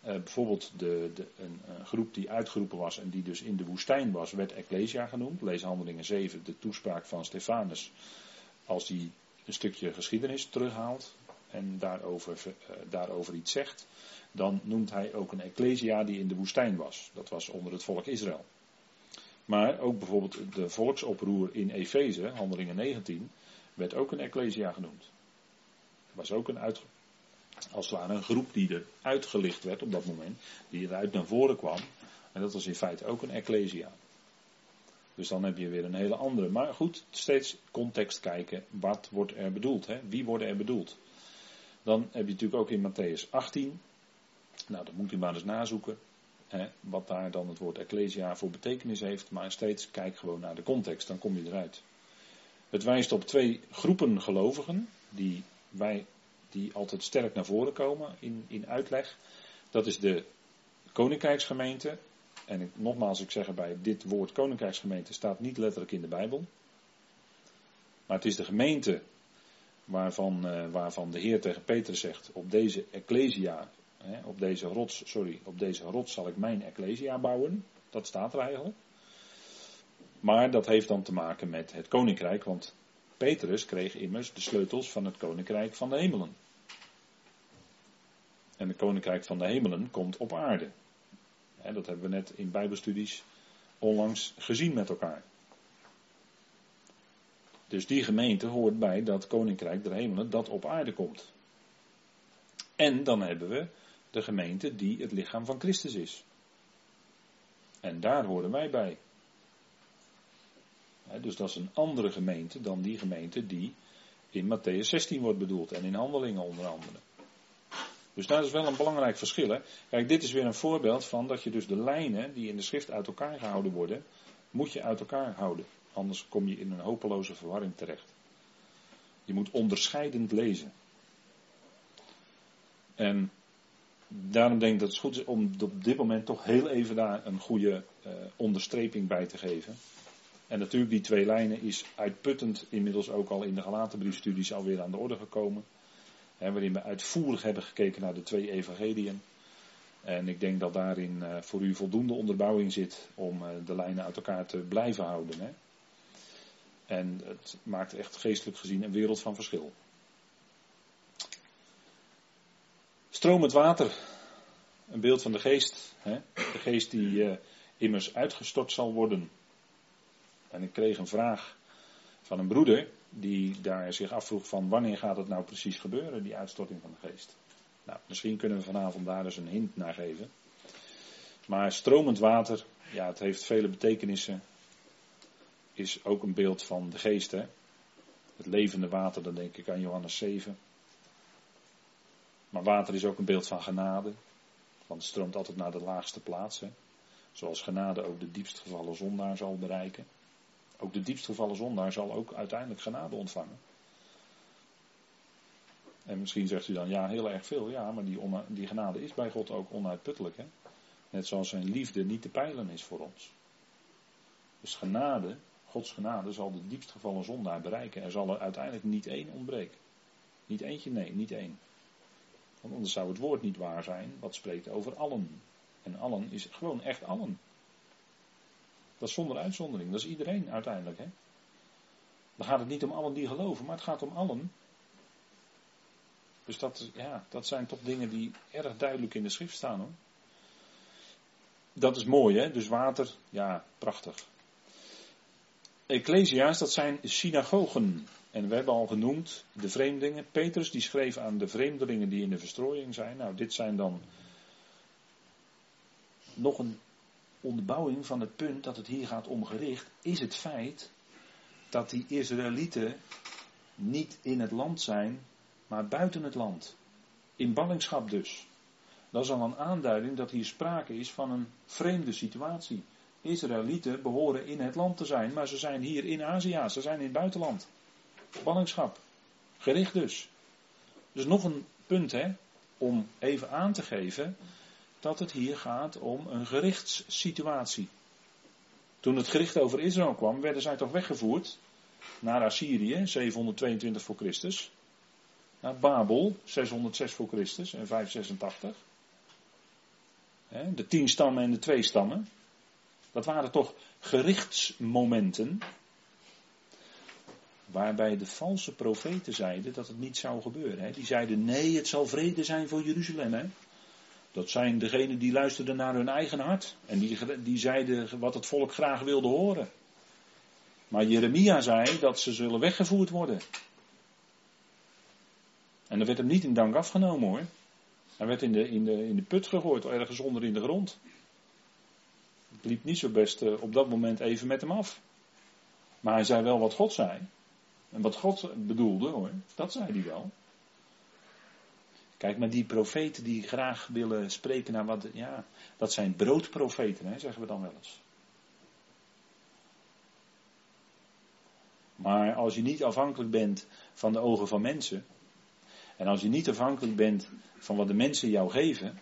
eh, bijvoorbeeld de, de, een, groep die uitgeroepen was en die dus in de woestijn was, werd Ecclesia genoemd. Lees Handelingen 7, de toespraak van Stefanus, als die een stukje geschiedenis terughaalt en daarover, uh, daarover iets zegt, dan noemt hij ook een Ecclesia die in de woestijn was. Dat was onder het volk Israël. Maar ook bijvoorbeeld de volksoproer in Efeze, Handelingen 19, werd ook een Ecclesia genoemd. Was ook een uit, als het ware een groep die er uitgelicht werd op dat moment, die eruit naar voren kwam. En dat was in feite ook een Ecclesia. Dus dan heb je weer een hele andere. Maar goed, steeds context kijken. Wat wordt er bedoeld? Hè? Wie worden er bedoeld? Dan heb je natuurlijk ook in Matthäus 18. Nou, dat moet u maar eens nazoeken. Hè, wat daar dan het woord Ecclesia voor betekenis heeft. Maar steeds kijk gewoon naar de context. Dan kom je eruit. Het wijst op twee groepen gelovigen. Die, wij, die altijd sterk naar voren komen in, in uitleg. Dat is de koninkrijksgemeente en ik, nogmaals, ik zeg erbij, dit woord koninkrijksgemeente staat niet letterlijk in de Bijbel. Maar het is de gemeente waarvan, uh, waarvan de Heer tegen Petrus zegt, op deze ecclesia, hè, op deze rots, sorry, op deze rots zal ik mijn ecclesia bouwen. Dat staat er eigenlijk. Maar dat heeft dan te maken met het koninkrijk, want Petrus kreeg immers de sleutels van het koninkrijk van de hemelen. En het koninkrijk van de hemelen komt op aarde dat hebben we net in Bijbelstudies onlangs gezien met elkaar. Dus die gemeente hoort bij dat koninkrijk der hemelen dat op aarde komt. En dan hebben we de gemeente die het lichaam van Christus is. En daar horen wij bij. dus dat is een andere gemeente dan die gemeente die in Matthäus 16 wordt bedoeld en in handelingen onder andere. Dus dat is wel een belangrijk verschil. Hè? Kijk, dit is weer een voorbeeld van dat je dus de lijnen die in de schrift uit elkaar gehouden worden, moet je uit elkaar houden. Anders kom je in een hopeloze verwarring terecht. Je moet onderscheidend lezen. En daarom denk ik dat het goed is om op dit moment toch heel even daar een goede uh, onderstreping bij te geven. En natuurlijk die twee lijnen is uitputtend inmiddels ook al in de gelaten briefstudies alweer aan de orde gekomen. Waarin we uitvoerig hebben gekeken naar de twee evangeliën. En ik denk dat daarin uh, voor u voldoende onderbouwing zit om uh, de lijnen uit elkaar te blijven houden. Hè. En het maakt echt geestelijk gezien een wereld van verschil. Stromend water, een beeld van de geest. Hè? De geest die uh, immers uitgestort zal worden. En ik kreeg een vraag van een broeder die daar zich afvroeg van wanneer gaat het nou precies gebeuren, die uitstorting van de geest. Nou, misschien kunnen we vanavond daar eens een hint naar geven. Maar stromend water, ja, het heeft vele betekenissen. Is ook een beeld van de geest, hè. Het levende water, dan denk ik aan Johannes 7. Maar water is ook een beeld van genade. Want het stroomt altijd naar de laagste plaats. Hè. Zoals genade ook de diepst gevallen zondaar zal bereiken. Ook de diepst gevallen zondaar zal ook uiteindelijk genade ontvangen. En misschien zegt u dan, ja, heel erg veel. Ja, maar die, die genade is bij God ook onuitputtelijk. Hè? Net zoals zijn liefde niet te peilen is voor ons. Dus genade, Gods genade, zal de diepst gevallen zondaar bereiken. Er zal er uiteindelijk niet één ontbreken. Niet eentje, nee, niet één. Want anders zou het woord niet waar zijn, wat spreekt over allen. En allen is gewoon echt allen. Dat is zonder uitzondering. Dat is iedereen uiteindelijk. Hè? Dan gaat het niet om allen die geloven, maar het gaat om allen. Dus dat, ja, dat zijn toch dingen die erg duidelijk in de schrift staan hoor. Dat is mooi hè, dus water, ja, prachtig. Ecclesia's, dat zijn synagogen. En we hebben al genoemd de vreemdelingen. Petrus die schreef aan de vreemdelingen die in de verstrooiing zijn. Nou, dit zijn dan nog een onderbouwing van het punt dat het hier gaat om gericht, is het feit dat die Israëlieten niet in het land zijn, maar buiten het land. In ballingschap dus. Dat is al een aanduiding dat hier sprake is van een vreemde situatie. Israëlieten behoren in het land te zijn, maar ze zijn hier in Azië, ze zijn in het buitenland. Ballingschap. Gericht dus. Dus nog een punt hè, om even aan te geven dat het hier gaat om een gerichtssituatie. Toen het gericht over Israël kwam, werden zij toch weggevoerd naar Assyrië, 722 voor Christus. Naar Babel, 606 voor Christus en 586. De tien stammen en de twee stammen. Dat waren toch gerichtsmomenten. Waarbij de valse profeten zeiden dat het niet zou gebeuren. Die zeiden nee, het zal vrede zijn voor Jeruzalem. Dat zijn degenen die luisterden naar hun eigen hart. En die, die zeiden wat het volk graag wilde horen. Maar Jeremia zei dat ze zullen weggevoerd worden. En dat werd hem niet in dank afgenomen hoor. Hij werd in de, in de, in de put gegooid, ergens onder in de grond. Het liep niet zo best eh, op dat moment even met hem af. Maar hij zei wel wat God zei. En wat God bedoelde hoor, dat zei hij wel. Kijk, maar die profeten die graag willen spreken naar wat, ja, dat zijn broodprofeten, hè, zeggen we dan wel eens. Maar als je niet afhankelijk bent van de ogen van mensen, en als je niet afhankelijk bent van wat de mensen jou geven,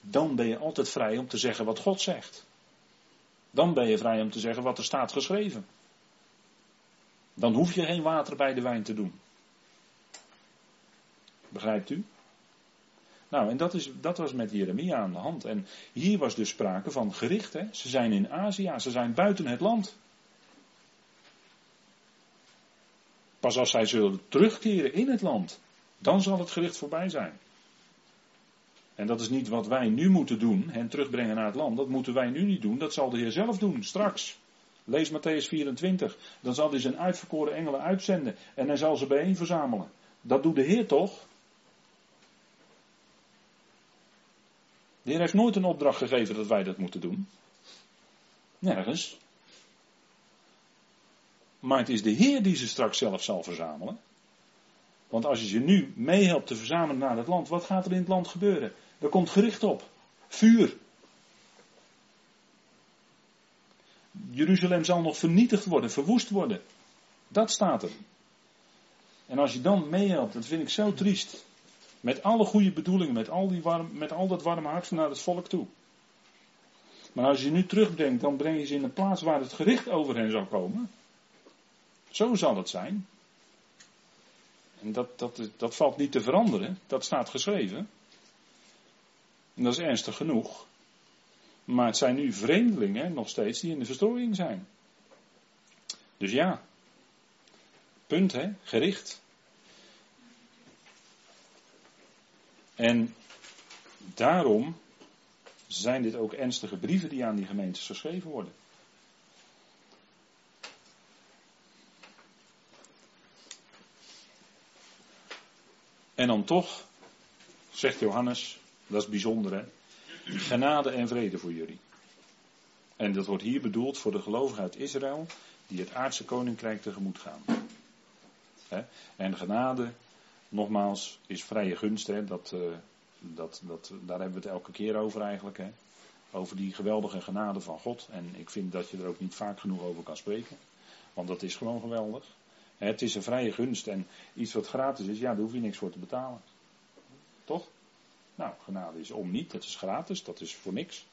dan ben je altijd vrij om te zeggen wat God zegt. Dan ben je vrij om te zeggen wat er staat geschreven. Dan hoef je geen water bij de wijn te doen. Begrijpt u? Nou, en dat, is, dat was met Jeremia aan de hand. En hier was dus sprake van gericht. Ze zijn in Azië, ze zijn buiten het land. Pas als zij zullen terugkeren in het land, dan zal het gericht voorbij zijn. En dat is niet wat wij nu moeten doen, hen terugbrengen naar het land. Dat moeten wij nu niet doen, dat zal de Heer zelf doen, straks. Lees Matthäus 24. Dan zal hij zijn uitverkoren engelen uitzenden en hij zal ze bijeen verzamelen. Dat doet de Heer toch? De Heer heeft nooit een opdracht gegeven dat wij dat moeten doen. Nergens. Maar het is de Heer die ze straks zelf zal verzamelen. Want als je ze nu meehelpt te verzamelen naar het land, wat gaat er in het land gebeuren? Er komt gericht op. Vuur. Jeruzalem zal nog vernietigd worden, verwoest worden. Dat staat er. En als je dan meehelpt, dat vind ik zo triest. Met alle goede bedoelingen, met al, die warm, met al dat warme hart naar het volk toe. Maar als je nu terugbrengt, dan breng je ze in een plaats waar het gericht over hen zal komen. Zo zal het zijn. En dat, dat, dat valt niet te veranderen, dat staat geschreven. En dat is ernstig genoeg. Maar het zijn nu vreemdelingen nog steeds die in de verstrooiing zijn. Dus ja, punt hè, gericht. En daarom zijn dit ook ernstige brieven die aan die gemeentes geschreven worden. En dan toch, zegt Johannes, dat is bijzonder hè, genade en vrede voor jullie. En dat wordt hier bedoeld voor de gelovigen uit Israël, die het aardse koninkrijk tegemoet gaan. En genade, nogmaals, is vrije gunst. Hè? Dat, eh, dat, dat, daar hebben we het elke keer over eigenlijk. Hè? Over die geweldige genade van God. En ik vind dat je er ook niet vaak genoeg over kan spreken. Want dat is gewoon geweldig. Het is een vrije gunst en iets wat gratis is, ja, daar hoef je niks voor te betalen. Toch? Nou, genade is om niet, dat is gratis, dat is voor niks.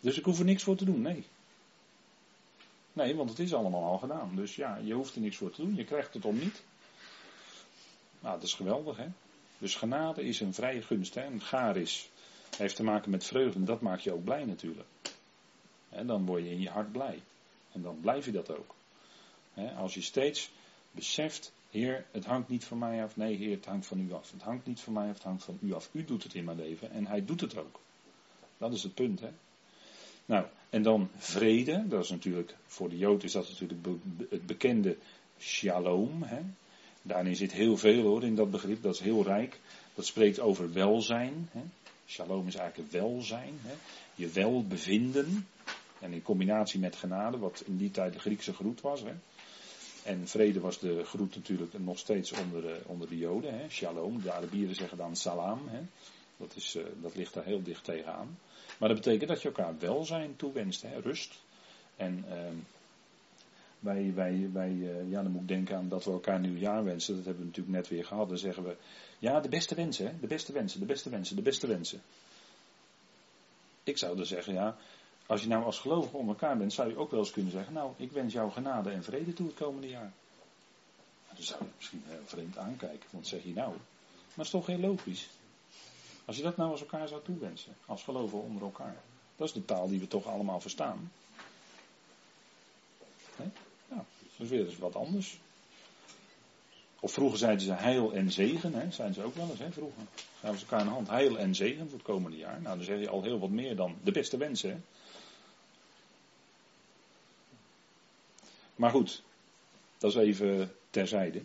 Dus ik hoef er niks voor te doen, nee. Nee, want het is allemaal al gedaan. Dus ja, je hoeft er niks voor te doen, je krijgt het om niet. Nou, dat is geweldig, hè. Dus genade is een vrije gunst, hè. gaar is, heeft te maken met vreugde en dat maakt je ook blij natuurlijk. En dan word je in je hart blij. En dan blijf je dat ook. Als je steeds beseft, Heer, het hangt niet van mij af. Nee, Heer, het hangt van u af. Het hangt niet van mij af, het hangt van u af. U doet het in mijn leven en hij doet het ook. Dat is het punt, hè. Nou, en dan vrede. Dat is natuurlijk, voor de Jood is dat natuurlijk het bekende shalom. Hè? Daarin zit heel veel hoor, in dat begrip. Dat is heel rijk. Dat spreekt over welzijn. Hè? Shalom is eigenlijk welzijn. Hè? Je welbevinden. En in combinatie met genade, wat in die tijd de Griekse groet was. Hè? En vrede was de groet natuurlijk nog steeds onder, de, onder de Joden. Hè? Shalom, de Arabieren zeggen dan salam. Hè? Dat, is, uh, dat ligt daar heel dicht tegenaan. Maar dat betekent dat je elkaar welzijn toewenst, hè? rust. En uh, wij, wij, wij uh, ja, dan moet ik denken aan dat we elkaar nieuwjaar wensen. Dat hebben we natuurlijk net weer gehad. Dan zeggen we, ja, de beste wensen, hè? de beste wensen, de beste wensen, de beste wensen. Ik zou dan zeggen, ja, als je nou als gelovige om elkaar bent, zou je ook wel eens kunnen zeggen, nou, ik wens jou genade en vrede toe het komende jaar. Nou, dan zou je misschien heel vreemd aankijken, want zeg je nou, maar het is toch heel logisch. Als je dat nou als elkaar zou toewensen, als geloven onder elkaar. Dat is de taal die we toch allemaal verstaan. Nee? Dat weer eens wat anders. Of vroeger zeiden ze heil en zegen, hè? zijn ze ook wel eens, hè? vroeger. Gaven ze elkaar een hand, heil en zegen voor het komende jaar. Nou, dan zeg je al heel wat meer dan de beste wensen. Maar goed, dat is even terzijde.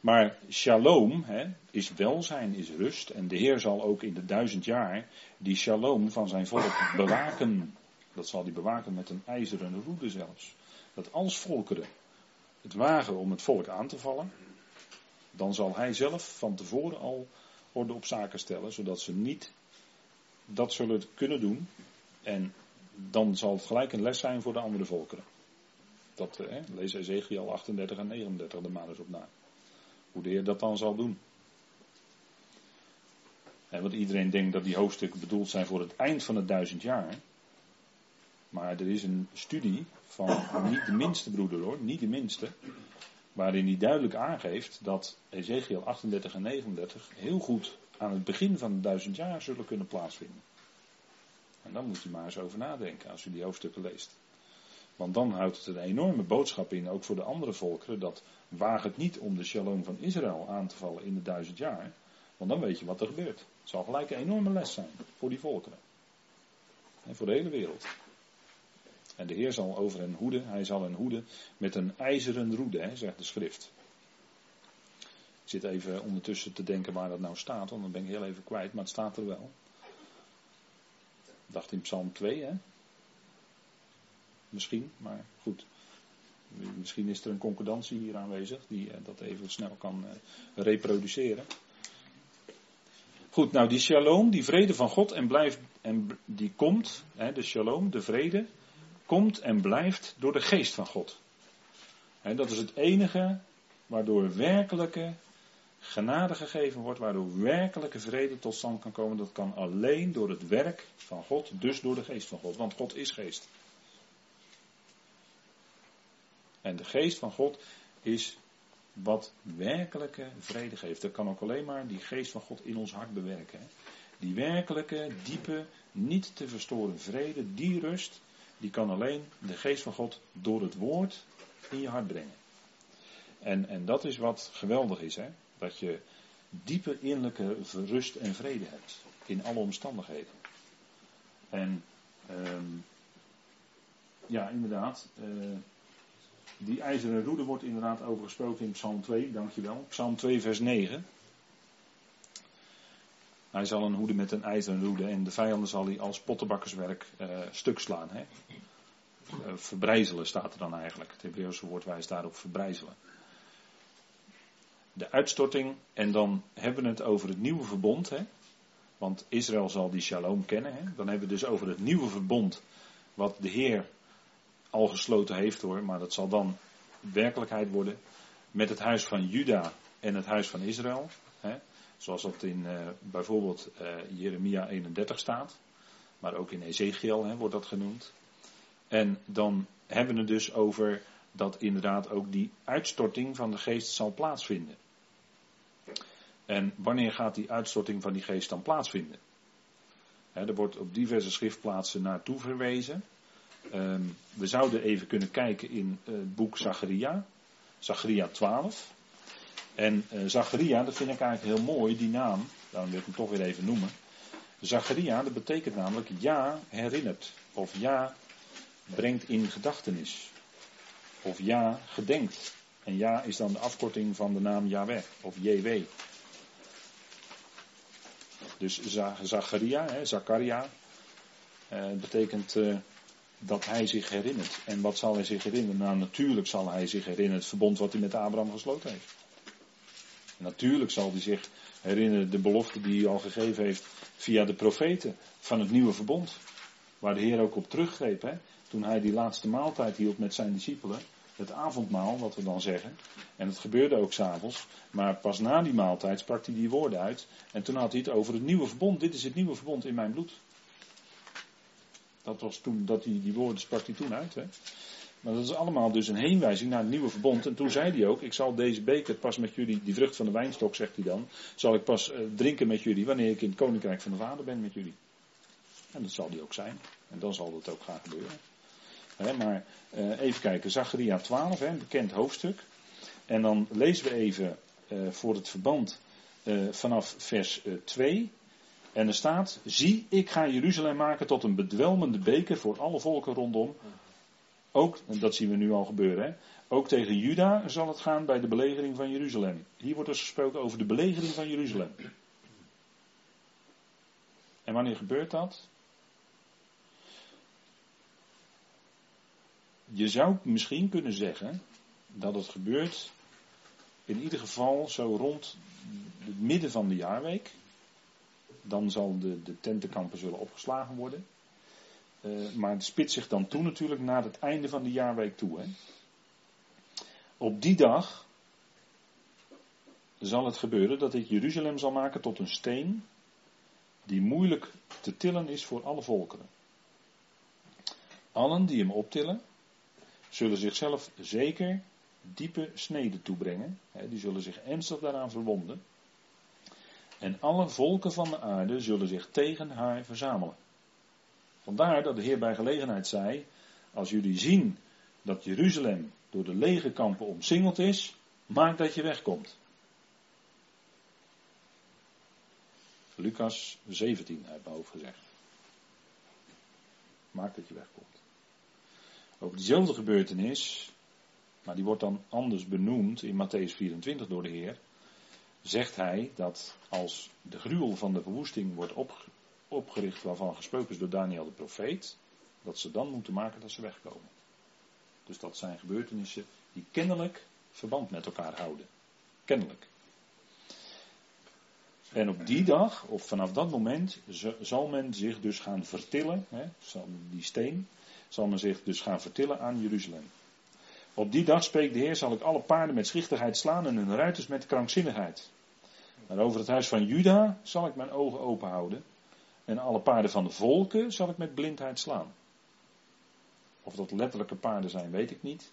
Maar shalom hè, is welzijn, is rust. En de Heer zal ook in de duizend jaar die shalom van zijn volk bewaken. Dat zal hij bewaken met een ijzeren roede zelfs. Dat als volkeren het wagen om het volk aan te vallen, dan zal hij zelf van tevoren al orde op zaken stellen, zodat ze niet dat zullen kunnen doen. En dan zal het gelijk een les zijn voor de andere volkeren. Dat eh, lees Ezekiel 38 en 39 de maar eens op na. Hoe de Heer dat dan zal doen. En want iedereen denkt dat die hoofdstukken bedoeld zijn voor het eind van het duizend jaar. Maar er is een studie van niet de minste broeder hoor, niet de minste. Waarin hij duidelijk aangeeft dat Ezekiel 38 en 39 heel goed aan het begin van het duizend jaar zullen kunnen plaatsvinden. En dan moet u maar eens over nadenken als u die hoofdstukken leest. Want dan houdt het een enorme boodschap in, ook voor de andere volkeren, dat waag het niet om de shalom van Israël aan te vallen in de duizend jaar. Want dan weet je wat er gebeurt. Het zal gelijk een enorme les zijn voor die volkeren. En voor de hele wereld. En de Heer zal over hen hoeden, hij zal hen hoeden met een ijzeren roede, hè, zegt de schrift. Ik zit even ondertussen te denken waar dat nou staat, want dan ben ik heel even kwijt, maar het staat er wel. Ik dacht in Psalm 2, hè? Misschien, maar goed. Misschien is er een concordantie hier aanwezig die eh, dat even snel kan eh, reproduceren. Goed, nou die shalom, die vrede van God en blijft en die komt, hè, de shalom, de vrede, komt en blijft door de geest van God. En dat is het enige waardoor werkelijke genade gegeven wordt, waardoor werkelijke vrede tot stand kan komen. Dat kan alleen door het werk van God, dus door de geest van God, want God is geest. En de geest van God is wat werkelijke vrede geeft. Dat kan ook alleen maar die geest van God in ons hart bewerken. Die werkelijke, diepe, niet te verstoren vrede, die rust, die kan alleen de geest van God door het woord in je hart brengen. En, en dat is wat geweldig is, hè? dat je diepe innerlijke rust en vrede hebt in alle omstandigheden. En um, ja, inderdaad, uh, die ijzeren roede wordt inderdaad over gesproken in Psalm 2, dankjewel. Psalm 2, vers 9. Hij zal een hoede met een ijzeren roede en de vijanden zal hij als pottenbakkerswerk uh, stuk slaan. Hè? Uh, verbrijzelen staat er dan eigenlijk. Het Hebreeuwse woord wijst daarop verbrijzelen. De uitstorting, en dan hebben we het over het nieuwe verbond. Hè? Want Israël zal die shalom kennen. Hè? Dan hebben we dus over het nieuwe verbond. Wat de Heer al gesloten heeft hoor, maar dat zal dan werkelijkheid worden met het huis van Juda en het huis van Israël. Hè, zoals dat in uh, bijvoorbeeld uh, Jeremia 31 staat, maar ook in Ezekiel hè, wordt dat genoemd. En dan hebben we het dus over dat inderdaad ook die uitstorting van de geest zal plaatsvinden. En wanneer gaat die uitstorting van die geest dan plaatsvinden? er wordt op diverse schriftplaatsen naartoe verwezen. Um, we zouden even kunnen kijken in uh, het boek Zacharia, Zacharia 12. En uh, Zacharia, dat vind ik eigenlijk heel mooi, die naam, daarom wil ik hem toch weer even noemen. Zacharia, dat betekent namelijk ja herinnert, of ja brengt in gedachtenis, of ja gedenkt. En ja is dan de afkorting van de naam Yahweh, of JW. Dus Zacharia, hè, Zakaria, uh, betekent uh, dat hij zich herinnert. En wat zal hij zich herinneren? Nou, natuurlijk zal hij zich herinneren het verbond wat hij met Abraham gesloten heeft. Natuurlijk zal hij zich herinneren de belofte die hij al gegeven heeft via de profeten van het nieuwe verbond. Waar de Heer ook op teruggreep, hè? toen hij die laatste maaltijd hield met zijn discipelen. Het avondmaal, wat we dan zeggen. En het gebeurde ook s'avonds. Maar pas na die maaltijd sprak hij die woorden uit. En toen had hij het over het nieuwe verbond. Dit is het nieuwe verbond in mijn bloed. Dat was toen, dat die, die woorden sprak hij toen uit. Hè? Maar dat is allemaal dus een heenwijzing naar het nieuwe verbond. En toen zei hij ook, ik zal deze beker pas met jullie, die vrucht van de wijnstok zegt hij dan, zal ik pas uh, drinken met jullie wanneer ik in het koninkrijk van de vader ben met jullie. En dat zal die ook zijn. En dan zal dat ook gaan gebeuren. Maar uh, even kijken, Zacharia 12, hè, een bekend hoofdstuk. En dan lezen we even uh, voor het verband vanaf vers 2. En er staat, zie, ik ga Jeruzalem maken tot een bedwelmende beker voor alle volken rondom. Ook, en dat zien we nu al gebeuren, hè, ook tegen Juda zal het gaan bij de belegering van Jeruzalem. Hier wordt dus gesproken over de belegering van Jeruzalem. En wanneer gebeurt dat? Je zou misschien kunnen zeggen dat het gebeurt in ieder geval zo rond het midden van de jaarweek. Dan zal de, de tentenkampen zullen opgeslagen worden. Uh, maar het spit zich dan toe natuurlijk naar het einde van de jaarweek toe. Hè. Op die dag zal het gebeuren dat ik Jeruzalem zal maken tot een steen die moeilijk te tillen is voor alle volkeren. Allen die hem optillen, zullen zichzelf zeker diepe sneden toebrengen. Hè, die zullen zich ernstig daaraan verwonden. En alle volken van de aarde zullen zich tegen haar verzamelen. Vandaar dat de Heer bij gelegenheid zei: Als jullie zien dat Jeruzalem door de legerkampen omsingeld is, maak dat je wegkomt. Lucas 17 uit hoofd gezegd. Maak dat je wegkomt. Over diezelfde gebeurtenis, maar die wordt dan anders benoemd in Matthäus 24 door de Heer, zegt hij dat als de gruwel van de verwoesting wordt opge opgericht waarvan gesproken is door Daniel de profeet, dat ze dan moeten maken dat ze wegkomen. Dus dat zijn gebeurtenissen die kennelijk verband met elkaar houden. Kennelijk. En op die dag, of vanaf dat moment, zal men zich dus gaan vertillen, hè, die steen, zal men zich dus gaan vertillen aan Jeruzalem. Op die dag spreekt de Heer, zal ik alle paarden met schichtigheid slaan en hun ruiters met krankzinnigheid. Maar over het huis van Juda zal ik mijn ogen open houden en alle paarden van de volken zal ik met blindheid slaan. Of dat letterlijke paarden zijn, weet ik niet.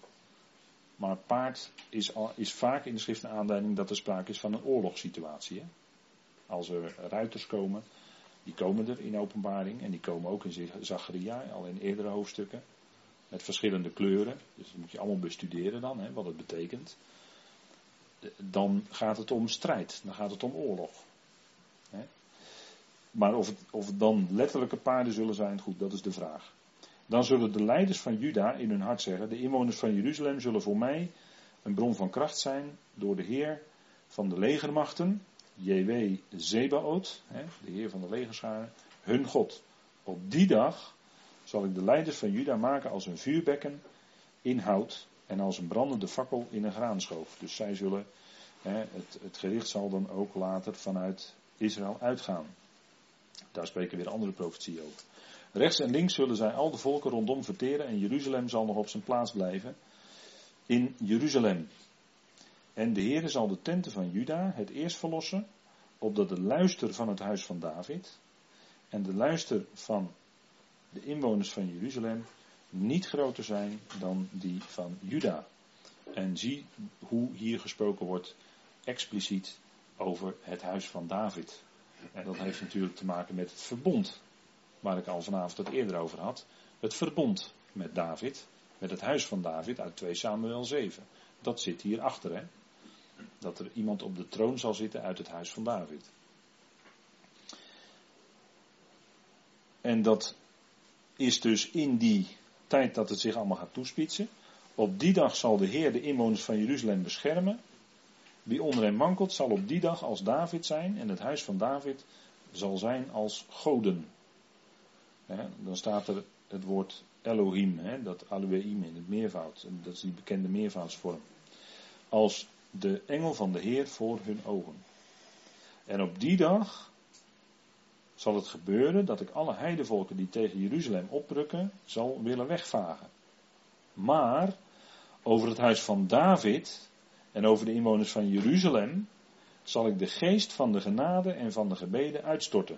Maar paard is, is vaak in de schrift een aanduiding dat er sprake is van een oorlogssituatie. Hè? Als er ruiters komen, die komen er in openbaring en die komen ook in Zacharia, al in eerdere hoofdstukken. Met verschillende kleuren, dus dat moet je allemaal bestuderen dan, hè, wat het betekent. Dan gaat het om strijd, dan gaat het om oorlog. Maar of het, of dan letterlijke paarden zullen zijn, goed, dat is de vraag. Dan zullen de leiders van Juda in hun hart zeggen: De inwoners van Jeruzalem zullen voor mij een bron van kracht zijn door de Heer van de legermachten, JW Zebaot, de Heer van de legerscharen, hun God. Op die dag zal ik de leiders van Juda maken als een vuurbekken in hout en als een brandende fakkel in een graanschoof. Dus zij zullen, het, het gericht zal dan ook later vanuit Israël uitgaan. Daar spreken weer andere profetieën over. Rechts en links zullen zij al de volken rondom verteren en Jeruzalem zal nog op zijn plaats blijven. In Jeruzalem. En de Heere zal de tenten van Juda het eerst verlossen, opdat de luister van het huis van David en de luister van de inwoners van Jeruzalem niet groter zijn dan die van Juda. En zie hoe hier gesproken wordt expliciet over het huis van David. En dat heeft natuurlijk te maken met het verbond, waar ik al vanavond het eerder over had. Het verbond met David, met het huis van David uit 2 Samuel 7. Dat zit hier achter, hè. Dat er iemand op de troon zal zitten uit het huis van David. En dat is dus in die tijd dat het zich allemaal gaat toespitsen. Op die dag zal de Heer de inwoners van Jeruzalem beschermen wie onder hem wankelt, zal op die dag als David zijn en het huis van David zal zijn als goden. dan staat er het woord Elohim, dat Elohim in het meervoud, dat is die bekende meervoudsvorm. Als de engel van de Heer voor hun ogen. En op die dag zal het gebeuren dat ik alle heidevolken die tegen Jeruzalem oprukken, zal willen wegvagen. Maar over het huis van David en over de inwoners van Jeruzalem zal ik de geest van de genade en van de gebeden uitstorten.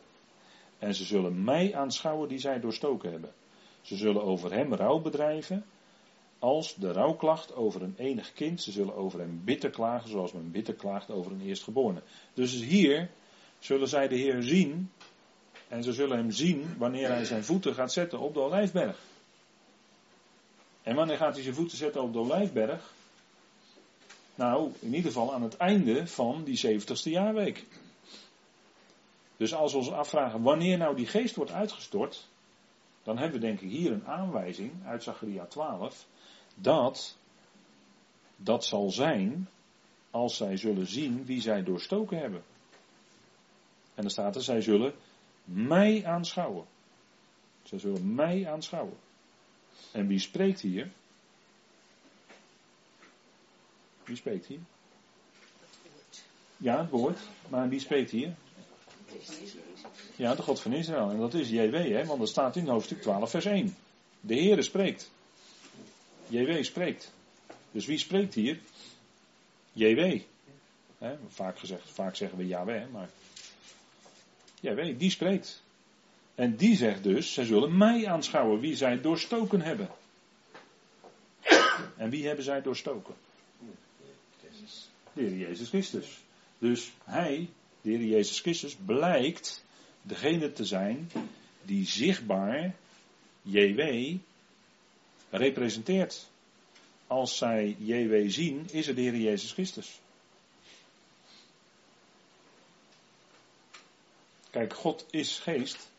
En ze zullen mij aanschouwen die zij doorstoken hebben. Ze zullen over hem rouw bedrijven, als de rouwklacht over een enig kind. Ze zullen over hem bitter klagen, zoals men bitter klaagt over een eerstgeborene. Dus hier zullen zij de Heer zien. En ze zullen hem zien wanneer hij zijn voeten gaat zetten op de Olijfberg. En wanneer gaat hij zijn voeten zetten op de Olijfberg? Nou, in ieder geval aan het einde van die 70ste jaarweek. Dus als we ons afvragen wanneer nou die geest wordt uitgestort, dan hebben we denk ik hier een aanwijzing uit Zacharia 12 dat dat zal zijn als zij zullen zien wie zij doorstoken hebben. En dan staat er, zij zullen mij aanschouwen. Zij zullen mij aanschouwen. En wie spreekt hier? Wie spreekt hier? Ja, het woord. Maar wie spreekt hier? Ja, de God van Israël. En dat is JW, hè, want dat staat in hoofdstuk 12, vers 1. De Heere spreekt. JW spreekt. Dus wie spreekt hier? JW. Hè, vaak, gezegd, vaak zeggen we Yahweh, maar JW, die spreekt. En die zegt dus, zij zullen mij aanschouwen wie zij doorstoken hebben. En wie hebben zij doorstoken? De Heer Jezus Christus. Dus hij, de Heer Jezus Christus, blijkt degene te zijn die zichtbaar JW representeert. Als zij JW zien, is het de Heer Jezus Christus. Kijk, God is geest.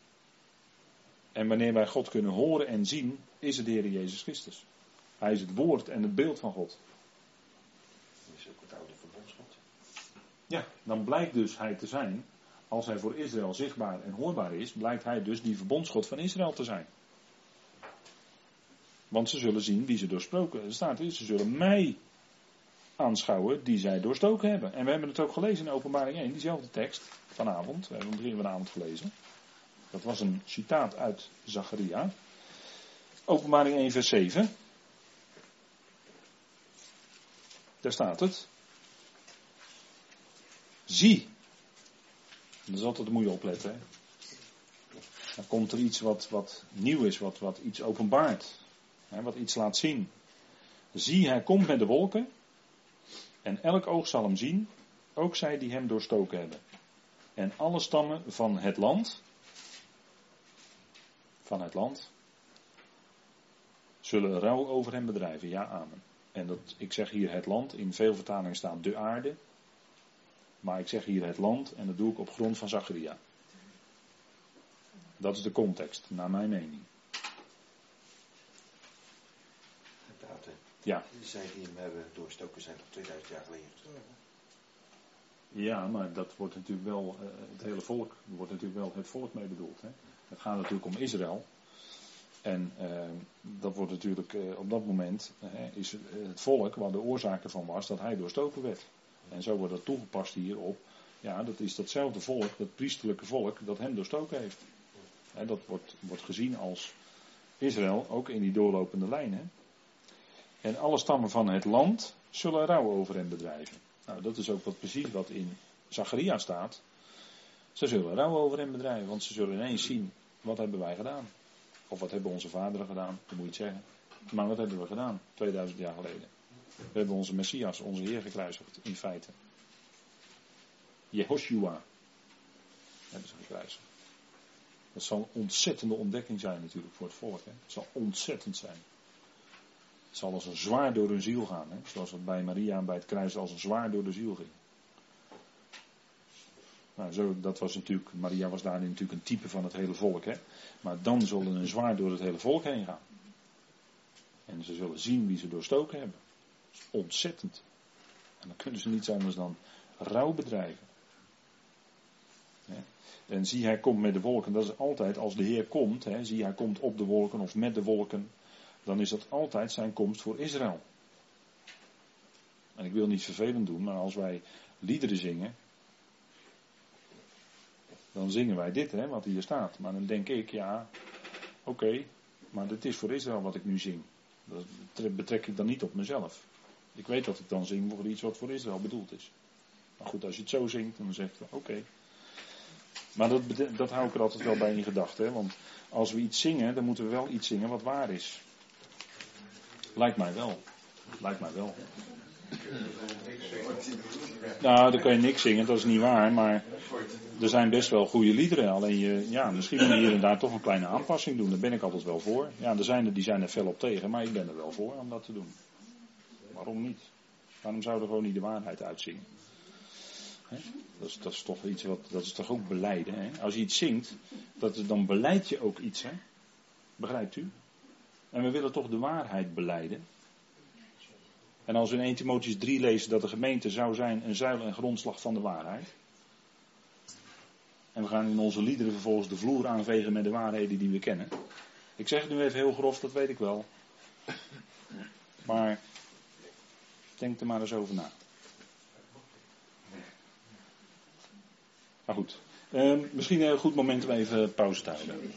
En wanneer wij God kunnen horen en zien, is het de Heer Jezus Christus. Hij is het woord en het beeld van God. is ook het oude verbondsgod. Ja, dan blijkt dus hij te zijn, als hij voor Israël zichtbaar en hoorbaar is, blijkt hij dus die verbondsgod van Israël te zijn. Want ze zullen zien wie ze doorsproken. Er staat hier, ze zullen mij aanschouwen die zij doorstoken hebben. En we hebben het ook gelezen in openbaring 1, diezelfde tekst vanavond. We hebben hem begin vanavond gelezen. Dat was een citaat uit Zacharia. Openbaring 1 vers 7. Daar staat het. Zie. Dat is altijd moet je opletten. Hè? Dan komt er iets wat, wat nieuw is, wat, wat iets openbaart. Hè, wat iets laat zien. Zie, hij komt met de wolken. En elk oog zal hem zien. Ook zij die hem doorstoken hebben. En alle stammen van het land. Van het land. Zullen rouw over hem bedrijven. Ja, amen. En dat, ik zeg hier het land, in veel vertalingen staat de aarde. Maar ik zeg hier het land en dat doe ik op grond van Zacharia. Dat is de context, naar mijn mening. Ja, Zij die hem hebben doorstoken zijn al 2000 jaar geleden gestorven. ja maar dat wordt natuurlijk wel eh, het hele volk, wordt natuurlijk wel het volk mee bedoeld. Hè? Het gaat natuurlijk om Israël. En eh, dat wordt natuurlijk eh, op dat moment is het, het volk waar de oorzaak ervan was dat hij doorstoken werd. En zo wordt dat toegepast hier op. Ja, dat is datzelfde volk, dat priesterlijke volk, dat hem doorstoken heeft. Dat wordt, wordt gezien als Israël, ook in die doorlopende lijn. En alle stammen van het land zullen rouw over hem bedrijven. Nou, dat is ook wat, precies wat in Zacharia staat. Ze zullen rouw over hem bedrijven, want ze zullen ineens zien, wat hebben wij gedaan? Of wat hebben onze vaderen gedaan, dat moet je het zeggen. Maar wat hebben we gedaan, 2000 jaar geleden? We hebben onze Messias, onze Heer gekruisigd, in feite. Jehoshua hebben ze gekruisigd. Dat zal een ontzettende ontdekking zijn natuurlijk voor het volk. Hè? Het zal ontzettend zijn. Het zal als een zwaar door hun ziel gaan. Hè? Zoals het bij Maria bij het kruis als een zwaar door de ziel ging. Nou, zo, dat was natuurlijk, Maria was daarin natuurlijk een type van het hele volk. Hè? Maar dan zullen een zwaar door het hele volk heen gaan. En ze zullen zien wie ze doorstoken hebben. Ontzettend. En dan kunnen ze niets anders dan rouw bedrijven. En zie, hij komt met de wolken. Dat is altijd als de Heer komt. Zie, hij komt op de wolken of met de wolken. Dan is dat altijd zijn komst voor Israël. En ik wil niet vervelend doen, maar als wij liederen zingen. Dan zingen wij dit, hè, wat hier staat. Maar dan denk ik, ja, oké, maar dit is voor Israël wat ik nu zing. Dat betrek ik dan niet op mezelf. Ik weet dat ik dan zing voor iets wat voor Israël bedoeld is. Maar goed, als je het zo zingt, dan zeg je, oké. Maar dat, dat hou ik er altijd wel bij in gedachten. Want als we iets zingen, dan moeten we wel iets zingen wat waar is. Lijkt mij wel. Lijkt mij wel. Nou, dan kan je niks zingen, dat is niet waar, maar er zijn best wel goede liederen. Alleen je, ja, misschien moet je hier en daar toch een kleine aanpassing doen. Daar ben ik altijd wel voor. Ja, er zijn er die zijn er fel op tegen, maar ik ben er wel voor om dat te doen. Waarom niet? Waarom zouden we gewoon niet de waarheid uitzingen? Dat, is, dat is toch iets wat, dat is toch ook beleiden. Hè? Als je iets zingt, dat, dan beleid je ook iets. Hè? Begrijpt u? En we willen toch de waarheid beleiden. En als we in 1 Timotheus 3 lezen dat de gemeente zou zijn een zuil en grondslag van de waarheid. En we gaan in onze liederen vervolgens de vloer aanvegen met de waarheden die we kennen. Ik zeg het nu even heel grof, dat weet ik wel. Maar denk er maar eens over na. Maar goed, eh, misschien een goed moment om even pauze te houden.